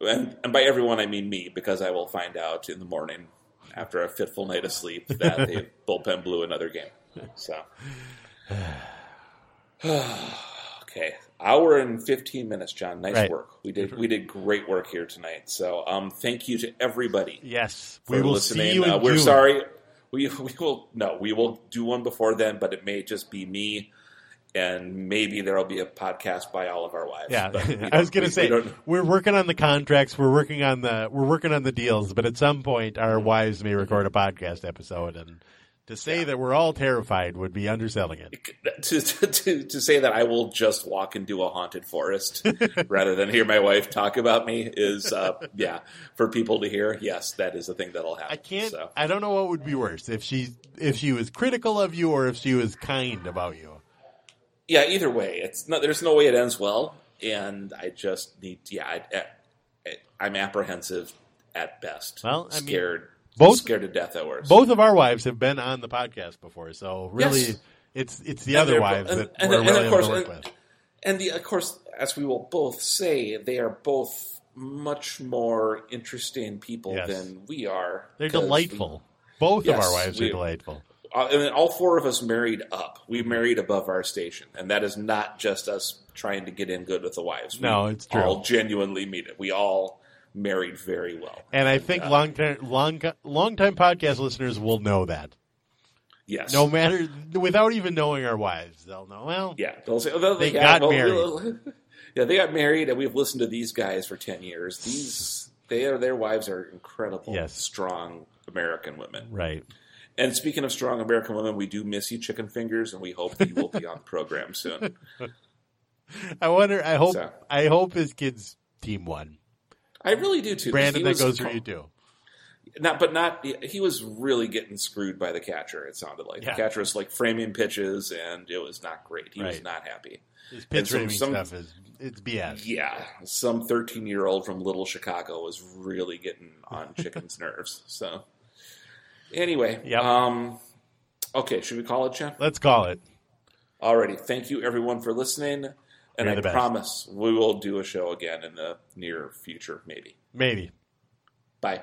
And, and by everyone I mean me because I will find out in the morning after a fitful night of sleep that the bullpen blew another game. So okay, hour and fifteen minutes, Jon. Nice Right. work. We did we did great work here tonight. So um, thank you to everybody Yes, we will listening. see you uh, we're June. sorry. We we will no, we will do one before then, but it may just be me. And maybe there will be a podcast by all of our wives. Yeah, But I was going to say we we're working on the contracts. We're working on the we're working on the deals. But at some point, our wives may record a podcast episode, and to say that we're all terrified would be underselling it. to, to to say that I will just walk into a haunted forest rather than hear my wife talk about me is uh, yeah for people to hear. Yes, that is the thing that'll happen. I can't. So. I don't know what would be worse if she if she was critical of you or if she was kind about you. Yeah, either way, it's not. There's no way it ends well, and I just need. Yeah, I, I'm apprehensive at best. Well, I mean, scared, both- scared to death at worst. Both of our wives have been on the podcast before, so really, Yes. it's it's the And other wives and- that and- we're really of course- to work and- with. And the, of course, as we will both say, they are both much more interesting people Yes. than we are. They're delightful. Both of our wives we- are delightful. We, uh, and then all four of us married up. We married above our station, and that is not just us trying to get in good with the wives. We No, it's true. All genuinely mean it. We all married very well. And I think long time long long time podcast listeners will know that. Yes. No matter without even knowing our wives, they'll know. Well, Yeah, they'll say, they'll- They yeah, got well, married. yeah, they got married, and we've listened to these guys for ten years. These, they are their wives are incredible, Yes. strong American women. right. And speaking of strong American women, we do miss you, chicken fingers, and we hope that you will be on the program soon. I wonder. I hope. So- I hope his kids team won. I really do too. Brandon, that goes for you too. Not, but not. He was really getting screwed by the catcher. It sounded like Yeah. the catcher was like framing pitches, and it was not great. He was not happy. His pitch some- some- stuff is it's BS. Yeah, some 13 year old from Little Chicago was really getting on Chicken's nerves. So, anyway, Yep. um, okay, should we call it, Jen? Let's call it. Alrighty, thank you everyone for listening, and I best. promise we will do a show again in the near future, maybe. Maybe. Bye.